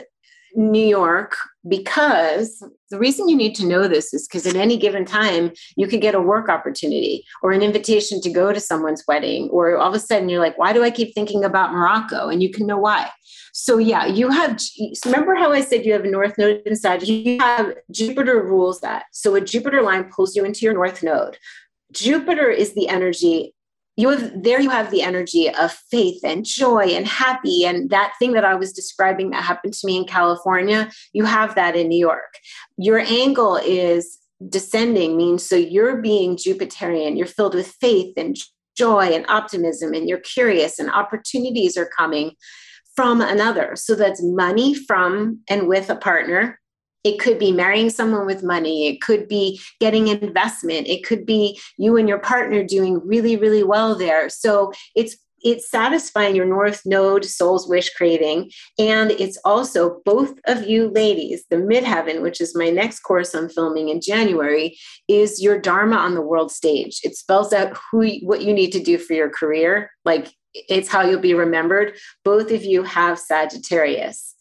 New York, because the reason you need to know this is because at any given time, you could get a work opportunity or an invitation to go to someone's wedding, or all of a sudden you're like, why do I keep thinking about Morocco? And you can know why. So, yeah, you have, remember how I said you have a North Node inside? You have Jupiter rules that. So, a Jupiter line pulls you into your North Node. Jupiter is the energy you have there you have the energy of faith and joy and happy. And that thing that i was describing that happened to me in california you have that in new york. Your angle is descending means so you're being jupiterian. You're filled with faith and joy and optimism and you're curious and opportunities are coming from another. So that's money from and with a partner it could be marrying someone with money. It could be getting investment. It could be you and your partner doing really, really well there. So it's it's satisfying your north node soul's wish craving and it's also both of you ladies the midheaven which is my next course i'm filming in january is your dharma on the world stage it spells out who what you need to do for your career like it's how you'll be remembered both of you have sagittarius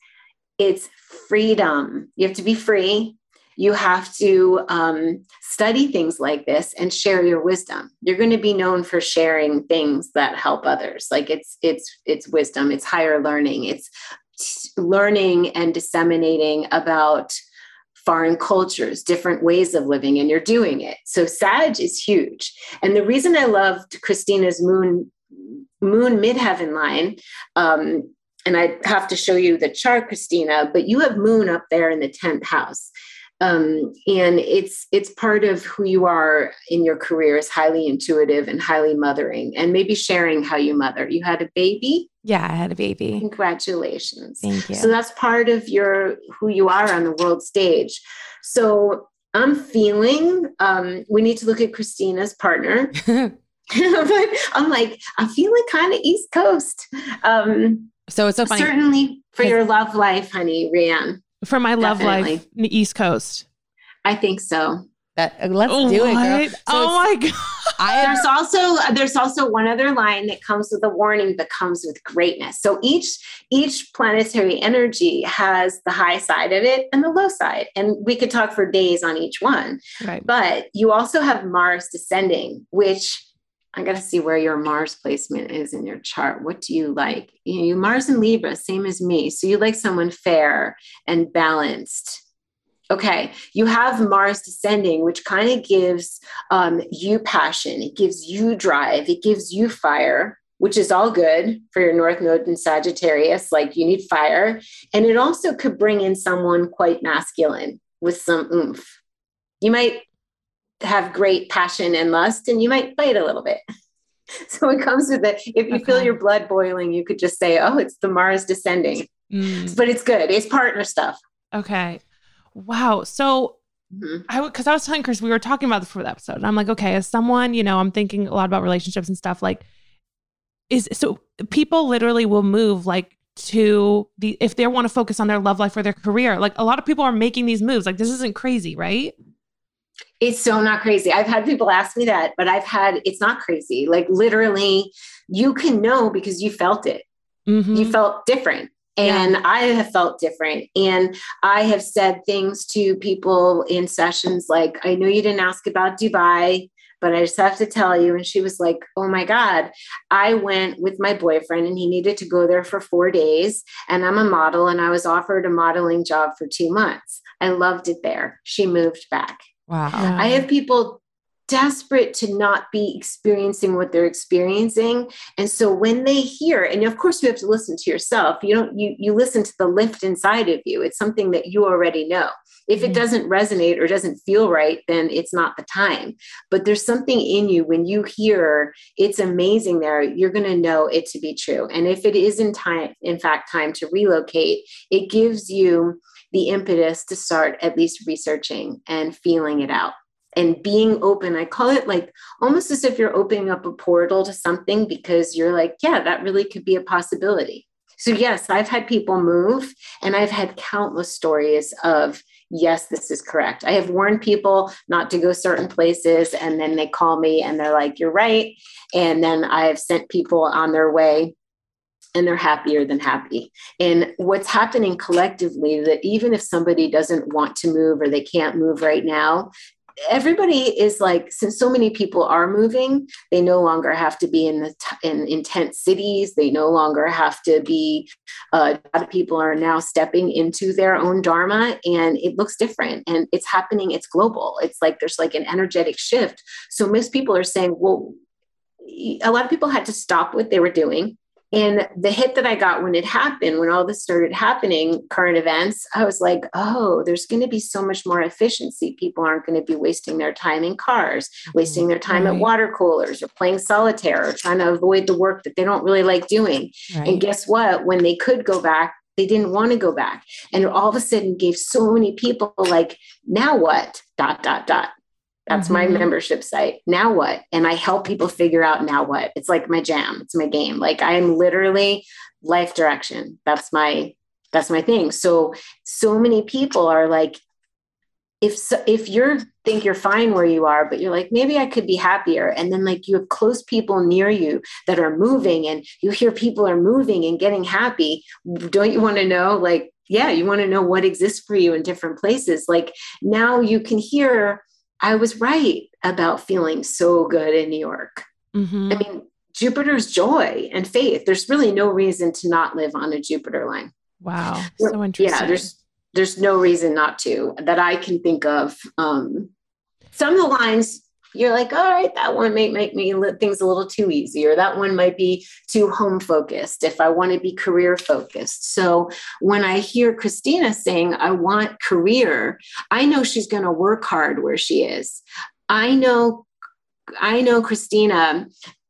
it's freedom. You have to be free. You have to um, study things like this and share your wisdom. You're going to be known for sharing things that help others. Like it's it's it's wisdom. It's higher learning. It's learning and disseminating about foreign cultures, different ways of living, and you're doing it. So Sag is huge. And the reason I loved Christina's moon moon midheaven line um, and I have to show you the chart, Christina, but you have moon up there in the 10th house. Um, and it's it's part of who you are in your career is highly intuitive and highly mothering and maybe sharing how you mother. You had a baby? Yeah, I had a baby. Congratulations. Thank you. So that's part of your who you are on the world stage. So I'm feeling um, we need to look at Christina's partner. but I'm like, I'm feeling kind of East Coast. Um, so it's so funny. Certainly for your love life, honey, Raeanne. For my love life, Definitely. the East Coast. I think so. That, uh, let's do it, girl. So oh my god! I There's also there's also one other line that comes with a warning that comes with greatness. So each each planetary energy has the high side of it and the low side, and we could talk for days on each one. Right. But you also have Mars descending, which I got to see where your Mars placement is in your chart. What do you like? You, know, you Mars and Libra, same as me. So you like someone fair and balanced. Okay, you have Mars descending, which kind of gives um, you passion. It gives you drive. It gives you fire, which is all good for your North Node in Sagittarius. Like you need fire, and it also could bring in someone quite masculine with some oomph. You might have great passion and lust, and you might fight a little bit. So it comes with it. If you feel your blood boiling, you could just say, "Oh, it's the Mars descending." Mm, But it's good. It's partner stuff. okay. Wow. So Mhm. I because I was telling Chris we were talking about this before the episode. And I'm like, okay, as someone, you know, I'm thinking a lot about relationships and stuff. Like, is so people literally will move like to the if they want to focus on their love life or their career. Like a lot of people are making these moves. Like this isn't crazy, right? It's so not crazy. I've had people ask me that, but I've had it's not crazy. Like literally, you can know because you felt it. Mm-hmm. You felt different. And yeah. I have felt different. And I have said things to people in sessions like, I know you didn't ask about Dubai, but I just have to tell you. And she was like, Oh my God, I went with my boyfriend and he needed to go there for four days. And I'm a model and I was offered a modeling job for two months. I loved it there. She moved back. Wow. I have people desperate to not be experiencing what they're experiencing. And so when they hear and of course you have to listen to yourself. You don't you you listen to the lift inside of you. It's something that you already know. If it mm-hmm. doesn't resonate or doesn't feel right then it's not the time. But there's something in you when you hear it's amazing there. You're going to know it to be true. And if it is in time in fact time to relocate it gives you the impetus to start at least researching and feeling it out and being open. I call it like almost as if you're opening up a portal to something because you're like, yeah, that really could be a possibility. So, yes, I've had people move and I've had countless stories of, yes, this is correct. I have warned people not to go certain places and then they call me and they're like, you're right. And then I've sent people on their way and they're happier than happy. And what's happening collectively that even if somebody doesn't want to move or they can't move right now, everybody is like since so many people are moving they no longer have to be in the t- in intense cities. They no longer have to be uh, a lot of people are now stepping into their own dharma and it looks different and it's happening it's global. It's like there's like an energetic shift. So most people are saying well a lot of people had to stop what they were doing and the hit that I got when it happened, when all this started happening, current events, I was like, oh, there's going to be so much more efficiency. People aren't going to be wasting their time in cars, mm-hmm. wasting their time right. at water coolers or playing solitaire or trying to avoid the work that they don't really like doing. Right. And guess what? When they could go back, they didn't want to go back. And all of a sudden gave so many people like, now what? Dot, dot, dot. That's mm-hmm. my membership site. Now what? And I help people figure out now what. It's like my jam. It's my game. Like I am literally life direction. That's my that's my thing. So so many people are like if so, if you think you're fine where you are but you're like maybe I could be happier and then like you have close people near you that are moving and you hear people are moving and getting happy, don't you want to know like yeah, you want to know what exists for you in different places. Like now you can hear I was right about feeling so good in New York. Mm-hmm. I mean, Jupiter's joy and faith. There's really no reason to not live on a Jupiter line. Wow. So interesting. Yeah, there's there's no reason not to that I can think of. Um, some of the lines you're like, all right, that one may make me things a little too easy, or that one might be too home focused if I want to be career focused. So when I hear Christina saying, I want career, I know she's going to work hard where she is. I know I know Christina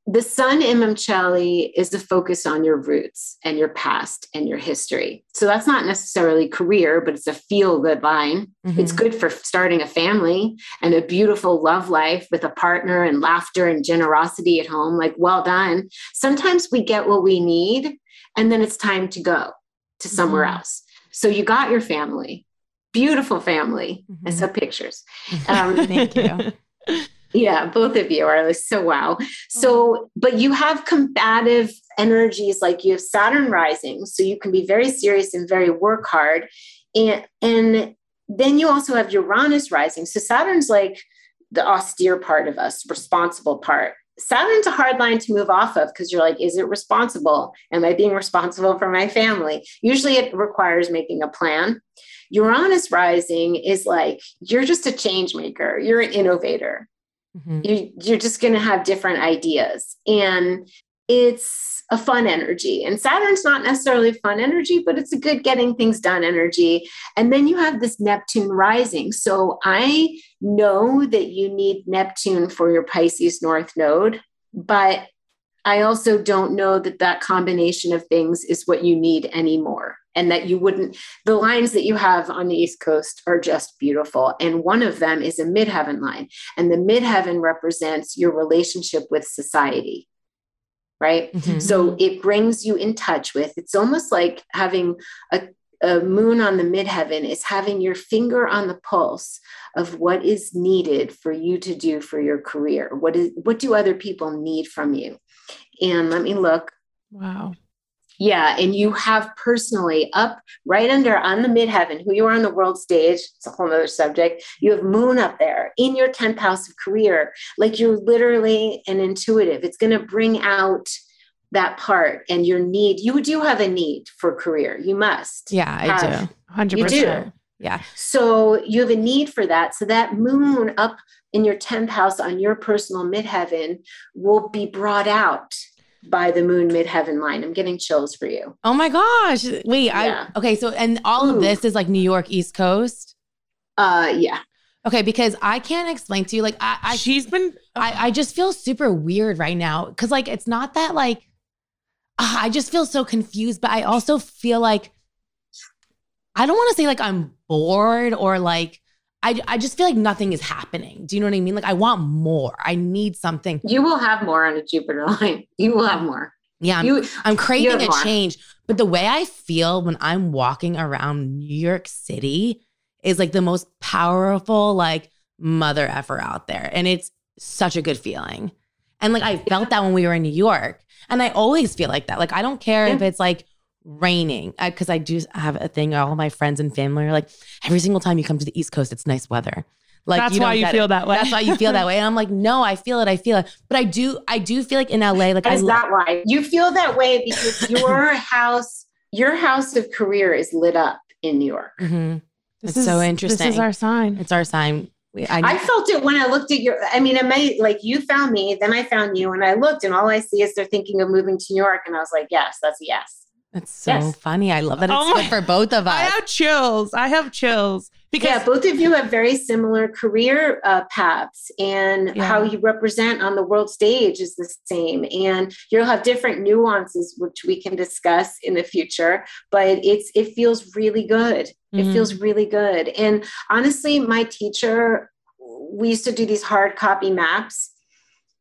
the sun Imum Coeli is the focus on your roots and your past and your history. So that's not necessarily career, but it's a feel good line. Mm-hmm. It's good for starting a family and a beautiful love life with a partner and laughter and generosity at home. Like, well done. Sometimes we get what we need and then it's time to go to somewhere mm-hmm. else. So you got your family, beautiful family. Mm-hmm. I saw pictures. Um, Thank you. Yeah, both of you are so wow. So, oh. but you have combative energies like you have Saturn rising, so you can be very serious and very work hard. And and then you also have Uranus rising. So Saturn's like the austere part of us, responsible part. Saturn's a hard line to move off of because you're like, is it responsible? Am I being responsible for my family? Usually it requires making a plan. Uranus rising is like, you're just a change maker, you're an innovator. Mm-hmm. You, you're just going to have different ideas. And it's a fun energy. And Saturn's not necessarily fun energy, but it's a good getting things done energy. And then you have this Neptune rising. So I know that you need Neptune for your Pisces North Node, but I also don't know that that combination of things is what you need anymore and that you wouldn't the lines that you have on the east coast are just beautiful and one of them is a midheaven line and the midheaven represents your relationship with society right mm-hmm. so it brings you in touch with it's almost like having a a moon on the midheaven is having your finger on the pulse of what is needed for you to do for your career. What is what do other people need from you? And let me look. Wow. Yeah, and you have personally up right under on the midheaven, who you are on the world stage. It's a whole other subject. You have moon up there in your 10th house of career. Like you're literally an intuitive. It's going to bring out that part and your need. You do have a need for career. You must. Yeah, I do. 100%. You do. Yeah. So you have a need for that. So that moon up in your 10th house on your personal midheaven will be brought out by the moon midheaven line. I'm getting chills for you. Oh my gosh. Wait, Yeah. I okay, so and all of this is like New York East Coast. Uh yeah. Okay, because I can't explain to you like I I She's been I, I just feel super weird right now because like it's not that like ah, I just feel so confused, but I also feel like I don't want to say like I'm bored or like I I just feel like nothing is happening. Do you know what I mean? Like I want more. I need something. You will have more on a Jupiter line. You will have more. Yeah, I'm, You I'm craving a more. change. But the way I feel when I'm walking around New York City is like the most powerful like mother effer out there, and it's such a good feeling. And like I felt that when we were in New York, and I always feel like that. Like I don't care if it's like raining because I do have a thing. All my friends and family are like, every single time you come to the East Coast, it's nice weather. Like That's don't why you feel it. that way. That's why you feel that way. And I'm like, no, I feel it. I feel it. But I do, I do feel like in LA, like I That is lo- not why. You feel that way because your house, your house of career is lit up in New York. Mhm. This It's so interesting. This is our sign. It's our sign. I, I felt it when I looked at your, I mean, I may like you found me, then I found you, and I looked, and all I see is they're thinking of moving to New York. And I was like, yes, that's a yes. It's so Yes. funny. I love that it's Oh my- good for both of us. I have chills. I have chills because yeah, both of you have very similar career uh, paths, and Yeah. how you represent on the world stage is the same. And you'll have different nuances, which we can discuss in the future. But it's it feels really good. It Mhm. feels really good. And honestly, my teacher, we used to do these hard copy maps.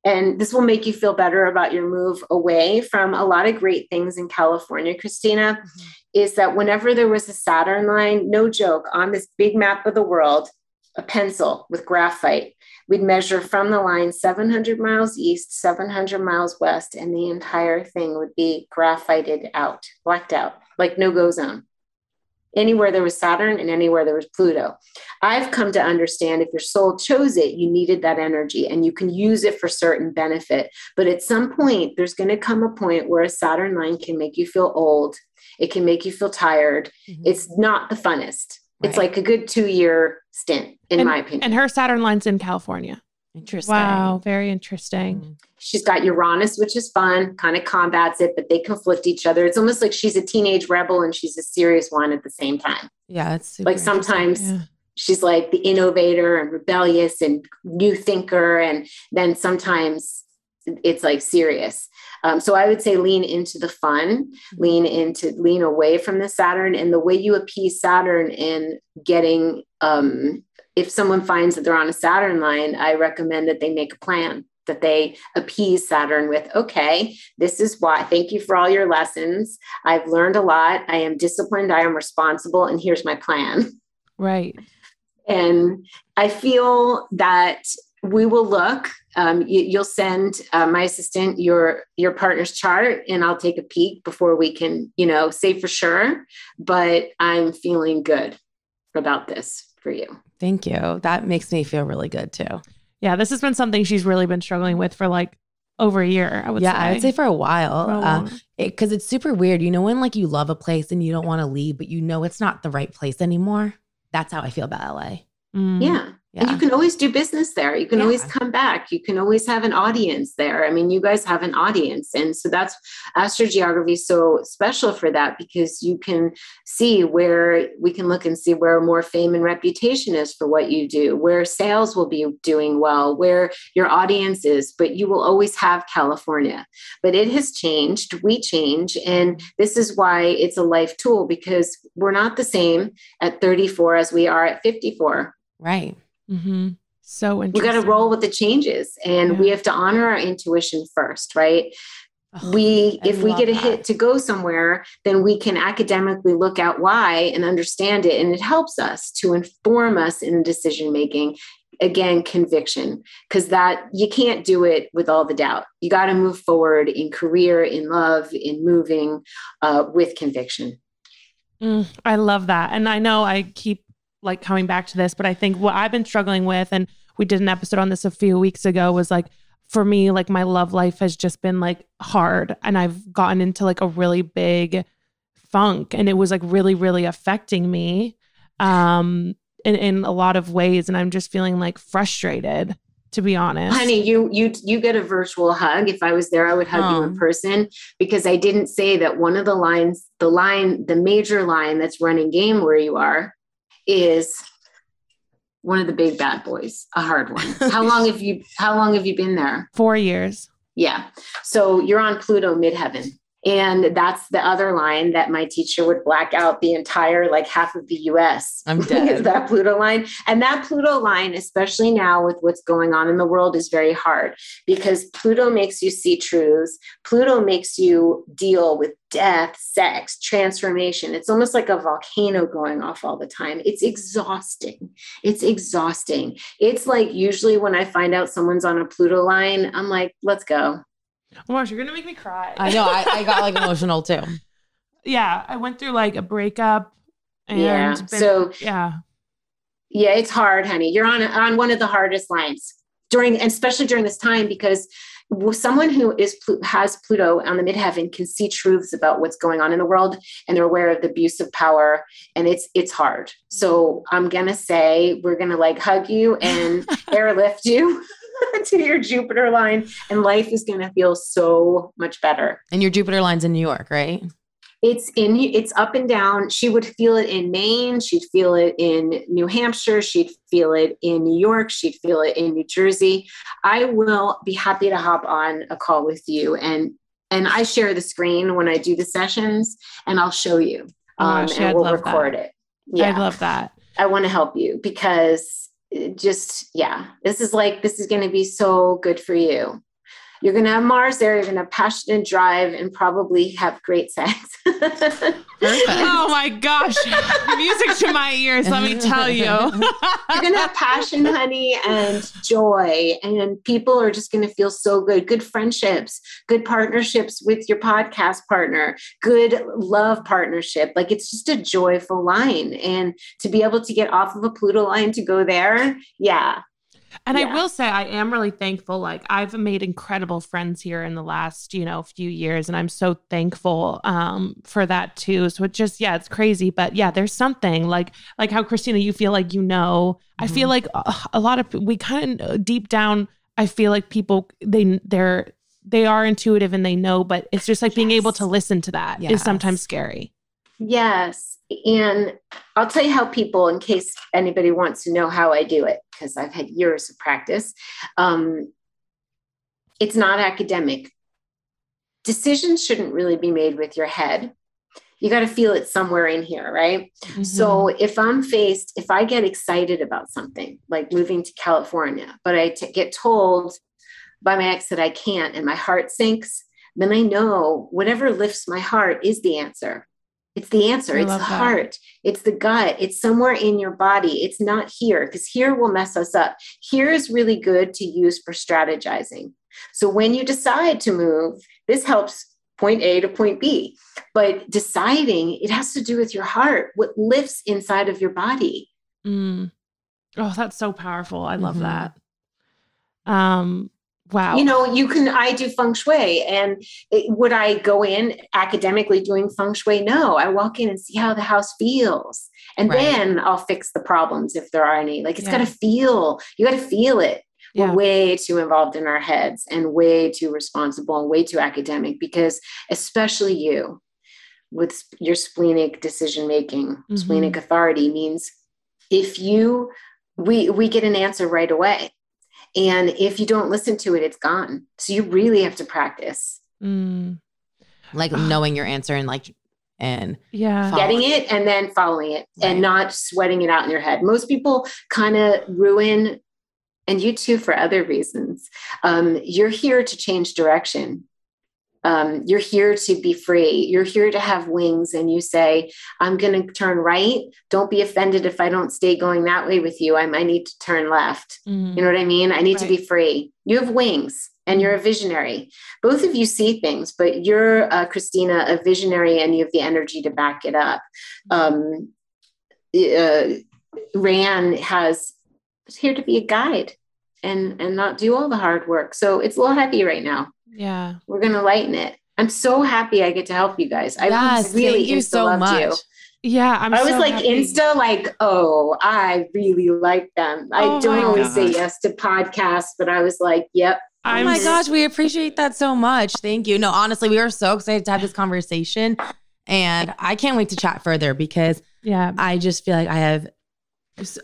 And this will make you feel better about your move away from a lot of great things in California, Christina. Mm-hmm. Is that whenever there was a Saturn line, no joke, on this big map of the world, a pencil with graphite, we'd measure from the line 700 miles east, 700 miles west, and the entire thing would be graphited out, blacked out, like no go zone anywhere there was Saturn and anywhere there was Pluto. I've come to understand if your soul chose it, you needed that energy and you can use it for certain benefit. But at some point, there's going to come a point where a Saturn line can make you feel old. It can make you feel tired. Mhm. It's not the funnest. It's like a good two year stint, in and, my opinion. and her Saturn line's in California. Interesting. Wow, very interesting. Mm. She's got Uranus, which is fun, kind of combats it, but they conflict each other. It's almost like she's a teenage rebel and she's a serious one at the same time. Yeah, it's Like sometimes Yeah. she's like the innovator and rebellious and new thinker and then sometimes it's like serious um, so i would say lean into the fun lean into lean away from the saturn and the way you appease saturn in getting um, if someone finds that they're on a saturn line i recommend that they make a plan that they appease saturn with okay this is why thank you for all your lessons i've learned a lot i am disciplined i am responsible and here's my plan Right. and I feel that we will look. Um, you, you'll send uh, my assistant your your partner's chart, and I'll take a peek before we can, you know, say for sure. But I'm feeling good about this for you. Thank you. That makes me feel really good too. Yeah, this has been something she's really been struggling with for like over a year. I would yeah, say. I would say for a while. For a Uh, long- because it's super weird. You know, when like you love a place and you don't want to leave, but you know it's not the right place anymore. That's how I feel about LA. Mm. Yeah. And you can always do business there. You can always come back. You can always have an audience there. I mean, you guys have an audience. And so that's astrogeography is so special for that because you can see where we can look and see where more fame and reputation is for what you do, where sales will be doing well, where your audience is, but you will always have California. But it has changed. We change. And this is why it's a life tool because we're not the same at 34 as we are at 54 Right. Mhm. So we interesting. got to roll with the changes and we have to honor our intuition first right we I if we get a that. hit to go somewhere then we can academically look at why and understand it and it helps us to inform us in decision making again conviction because that you can't do it with all the doubt you got to move forward in career in love in moving uh, with conviction Mm, I love that. And I know I keep like coming back to this, but I think what I've been struggling with, and we did an episode on this a few weeks ago, was like for me, like my love life has just been like hard. And I've gotten into like a really big funk and it was like really, really affecting me um in, in a lot of ways. And I'm just feeling like frustrated, to be honest. honey you you you get a virtual hug if i was there i would hug you in person because i didn't say that one of the lines the line the major line that's running game where you are is one of the big bad boys a hard one. How long have you how long have you been there? Four years. yeah. So you're on pluto midheaven and that's the other line that my teacher would black out the entire like half of the us I'm is dead. that Pluto line. And that Pluto line, especially now with what's going on in the world, is very hard because Pluto makes you see truths. Pluto makes you deal with death, sex, transformation. It's almost like a volcano going off all the time. It's exhausting. It's exhausting. It's like usually when I find out someone's on a Pluto line, I'm like, let's go. Oh my gosh, you're gonna make me cry. I know. I, I got like emotional too. yeah, I went through like a breakup and Yeah. been- So yeah. Yeah, it's hard, honey. You're on on one of the hardest lines during, and especially during this time, because someone who is has Pluto on the midheaven can see truths about what's going on in the world, and they're aware of the abuse of power, and it's it's hard. So I'm gonna say we're gonna like hug you and airlift you to your Jupiter line, and life is gonna feel so much better. And your Jupiter line's in New York, right? it's in it's up and down she would feel it in maine she'd feel it in new hampshire she'd feel it in new york she'd feel it in new jersey i will be happy to hop on a call with you and and i share the screen when i do the sessions and i'll show you Oh um, gosh, and I'd we'll love that. record it yeah I love that. I want to help you because just yeah this is like this is going to be so good for you you're going to have mars there you're going to have passionate drive and probably have great sex. Oh my gosh. Music to my ears, let me tell you. you're going to have passion honey and joy and people are just going to feel so good. Good friendships good partnerships with your podcast partner good love partnership. Like it's just a joyful line and to be able to get off of a pluto line to go there yeah And I will say I am really thankful. Like I've made incredible friends here in the last, you know, few years. And I'm so thankful um for that too. So it just, yeah, it's crazy. But yeah, there's something like like how Christina, you feel like you know. I feel Mhm. like a, a lot of we kind of deep down, I feel like people they they're they are intuitive and they know, but it's just like being able to listen to that is sometimes scary. Yes. And I'll tell you how people, in case anybody wants to know how I do it, because I've had years of practice. Um, it's not academic. Decisions shouldn't really be made with your head. You got to feel it somewhere in here, right? So if I'm faced, if I get excited about something like moving to California, but I t- get told by my ex that I can't and my heart sinks, then I know whatever lifts my heart is the answer. It's the answer. I it's the that. heart. It's the gut. It's somewhere in your body. It's not here because here will mess us up. Here is really good to use for strategizing. So when you decide to move, this helps point A to point B. But deciding, it has to do with your heart, what lifts inside of your body. Mm. Oh, that's so powerful. I love Mhm. that. Um, wow. You know, you can, I do feng shui. And it, would I go in academically doing feng shui? No, I walk in and see how the house feels. And Right. then I'll fix the problems if there are any. Like it's Yeah. got to feel, you got to feel it. Yeah. We're way too involved in our heads and way too responsible and way too academic because, especially you, with your splenic decision making, Mhm. splenic authority means if you, we we get an answer right away, and if you don't listen to it, it's gone. So you really have to practice Mm, Like knowing your answer and like and yeah. Follow getting it and then following it Right. and not sweating it out in your head. Most people kind of ruin, and you too for other reasons. Um, you're here to change direction. Um, you're here to be free. You're here to have wings, and you say, I'm going to turn right. Don't be offended if I don't stay going that way with you. I might need to turn left. Mhm. You know what I mean? I need to be free. You have wings and you're a visionary. Both of you see things, but you're, uh, Christina, a visionary and you have the energy to back it up. Um, uh, Raeanne has here to be a guide and and not do all the hard work. So it's a little heavy right now. Yeah. We're gonna lighten it. I'm so happy I get to help you guys. I yes, really thank you insta so much. you. Yeah. I'm i was so like happy. insta like oh i really like them i Oh don't my always say yes to podcasts but i was like yep Oh I'm my s- gosh, we appreciate that so much. Thank you. No, honestly, we are so excited to have this conversation. And I can't wait to chat further because Yeah. I just feel like I have,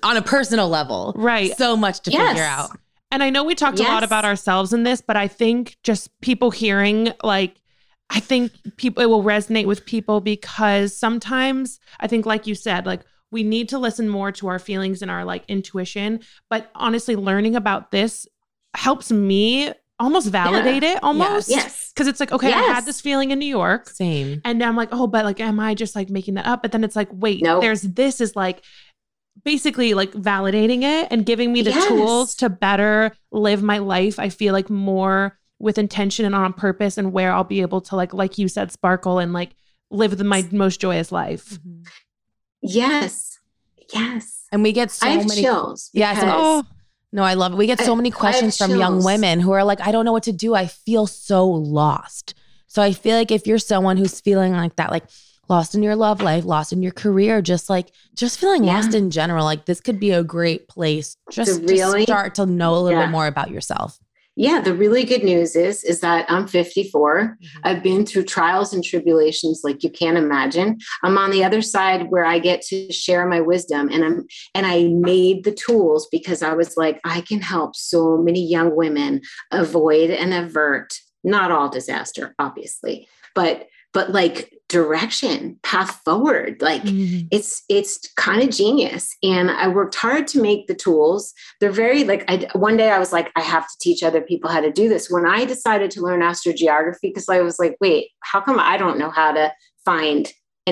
on a personal level, Right. so much to Yes. figure out. And I know we talked a lot about ourselves in this, but I think just people hearing, like, I think people, it will resonate with people because sometimes I think, like you said, like, we need to listen more to our feelings and our like intuition. But honestly, learning about this helps me almost validate it almost. yes Cause it's like, okay, I had this feeling in New York. Same. And I'm like, oh, but like, am I just like making that up? But then it's like, wait, Nope. there's this is like basically like validating it and giving me the Yes. tools to better live my life. I feel like more with intention and on purpose and where I'll be able to like, like you said, sparkle and like live the, my most joyous life. Mm-hmm. yes yes And we get so i have many. chills Yes, because- Oh, No, I love it. We get so I- many questions from young women who are like, I don't know what to do. I feel so lost. So I feel like if you're someone who's feeling like that, like lost in your love life, lost in your career, just like just feeling Yeah. lost in general, like this could be a great place just to really- start to know a little Yeah. bit more about yourself. yeah the really good news is is that i'm 54 mm-hmm. i've been through trials and tribulations like you can't imagine i'm on the other side where i get to share my wisdom and i'm and i made the tools because i was like i can help so many young women avoid and avert not all disaster obviously but but like direction path forward like Mhm. it's it's kind of genius. And i worked hard to make the tools. They're very like I, one day i was like i have to teach other people how to do this. When i decided to learn astrogeography because i was like wait how come i don't know how to find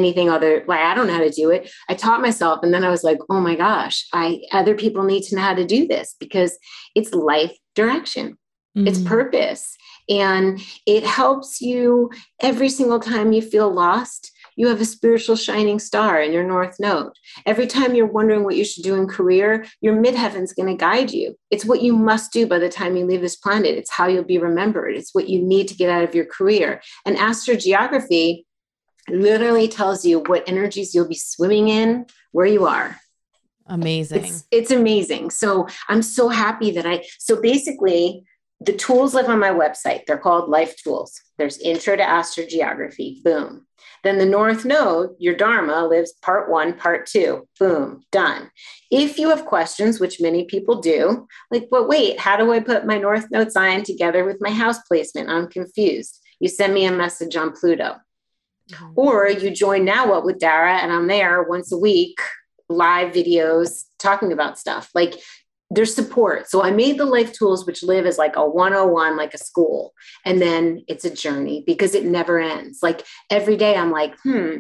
anything other like i don't know how to do it? I taught myself and then i was like oh my gosh i other people need to know how to do this because it's life direction. It's Mhm. purpose and it helps you every single time you feel lost you have a spiritual shining star in your north node. Every time you're wondering what you should do in career your midheaven's going to guide you. It's what you must do by the time you leave this planet. It's how you'll be remembered. It's what you need to get out of your career. And astrogeography literally tells you what energies you'll be swimming in where you are. Amazing. it's, it's amazing. So I'm so happy that I, so basically, the tools live on my website. They're called life tools. There's intro to astrogeography, boom. Then the North Node, your Dharma, lives part one, part two, boom, done. If you have questions, which many people do, like, but wait, how do I put my North Node sign together with my house placement? I'm confused. You send me a message on Pludo. Oh. Or you join Now What with Dara, and I'm there once a week, live videos talking about stuff. Like there's support. So I made the life tools, which live as like a 101, like a school. And then it's a journey because it never ends. Like every day I'm like, hmm,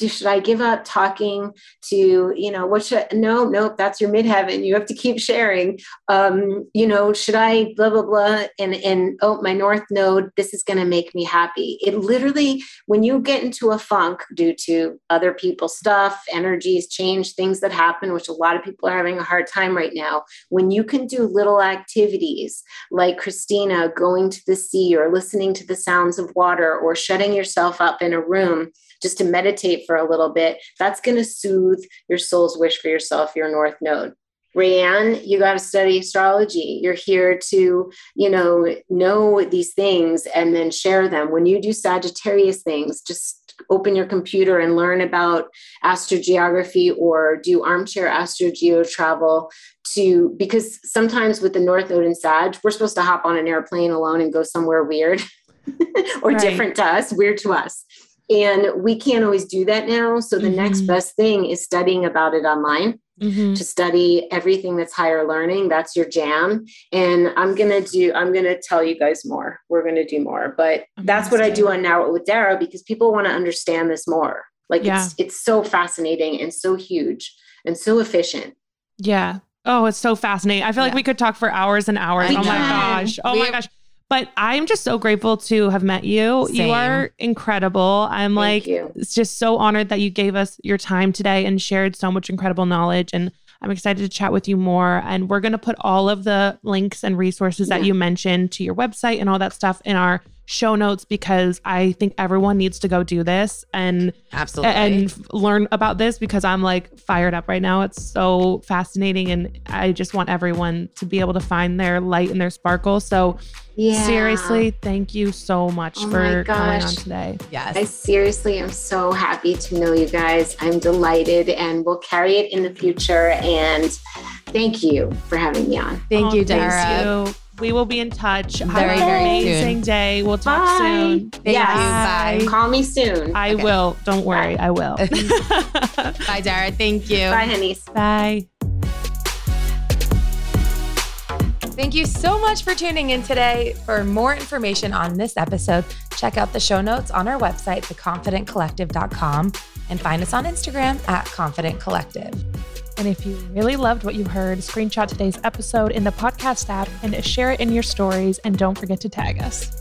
should I give up talking to, you know, what should, no, nope, that's your midheaven. You have to keep sharing. Um, you know, should I blah, blah, blah. And, and, oh, my North node, this is going to make me happy. It literally, when you get into a funk due to other people's stuff, energies change, things that happen, which a lot of people are having a hard time right now, when you can do little activities like Christina going to the sea or listening to the sounds of water or shutting yourself up in a room just to meditate for a little bit, that's going to soothe your soul's wish for yourself, your North Node. Raeanne, you got to study astrology. You're here to, you know, know these things and then share them. When you do Sagittarius things, just open your computer and learn about astrogeography or do armchair astrogeo travel to because sometimes with the North Node and Sag, we're supposed to hop on an airplane alone and go somewhere weird or Right. different to us, weird to us. And we can't always do that now. So the next Mhm. best thing is studying about it online Mhm. to study everything that's higher learning. That's your jam. And I'm going to do, I'm going to tell you guys more. We're going to do more. But that's what I do on Now with Dara because people want to understand this more. Like Yeah. it's it's so fascinating and so huge and so efficient. Yeah. Oh, it's so fascinating. I feel like we could talk for hours and hours. I oh my gosh. Oh We- my gosh. But I'm just so grateful to have met you. Same. You are incredible. I'm Thank like you. it's just so honored that you gave us your time today and shared so much incredible knowledge and I'm excited to chat with you more and we're going to put all of the links and resources that you mentioned to your website and all that stuff in our show notes because I think everyone needs to go do this and Absolutely. and learn about this because I'm like fired up right now. It's so fascinating, and I just want everyone to be able to find their light and their sparkle. So, Yeah. seriously, thank you so much Oh for coming on gosh. today. yes. I seriously am so happy to know you guys. I'm delighted and we'll carry it in the future. And thank you for having me on. Thank Oh, you, thanks Dara. You. We will be in touch. Have Very, an very amazing soon. day. We'll talk Bye. soon. Thank you. Bye. Bye. Call me soon. I Okay. will. Don't worry. I will. Bye, Dara. Thank you. Bye, honeys. Bye. Thank you so much for tuning in today. For more information on this episode, check out the show notes on our website, theconfidentcollective.com, and find us on Instagram at Confident Collective. And if you really loved what you heard, screenshot today's episode in the podcast app and share it in your stories. And don't forget to tag us.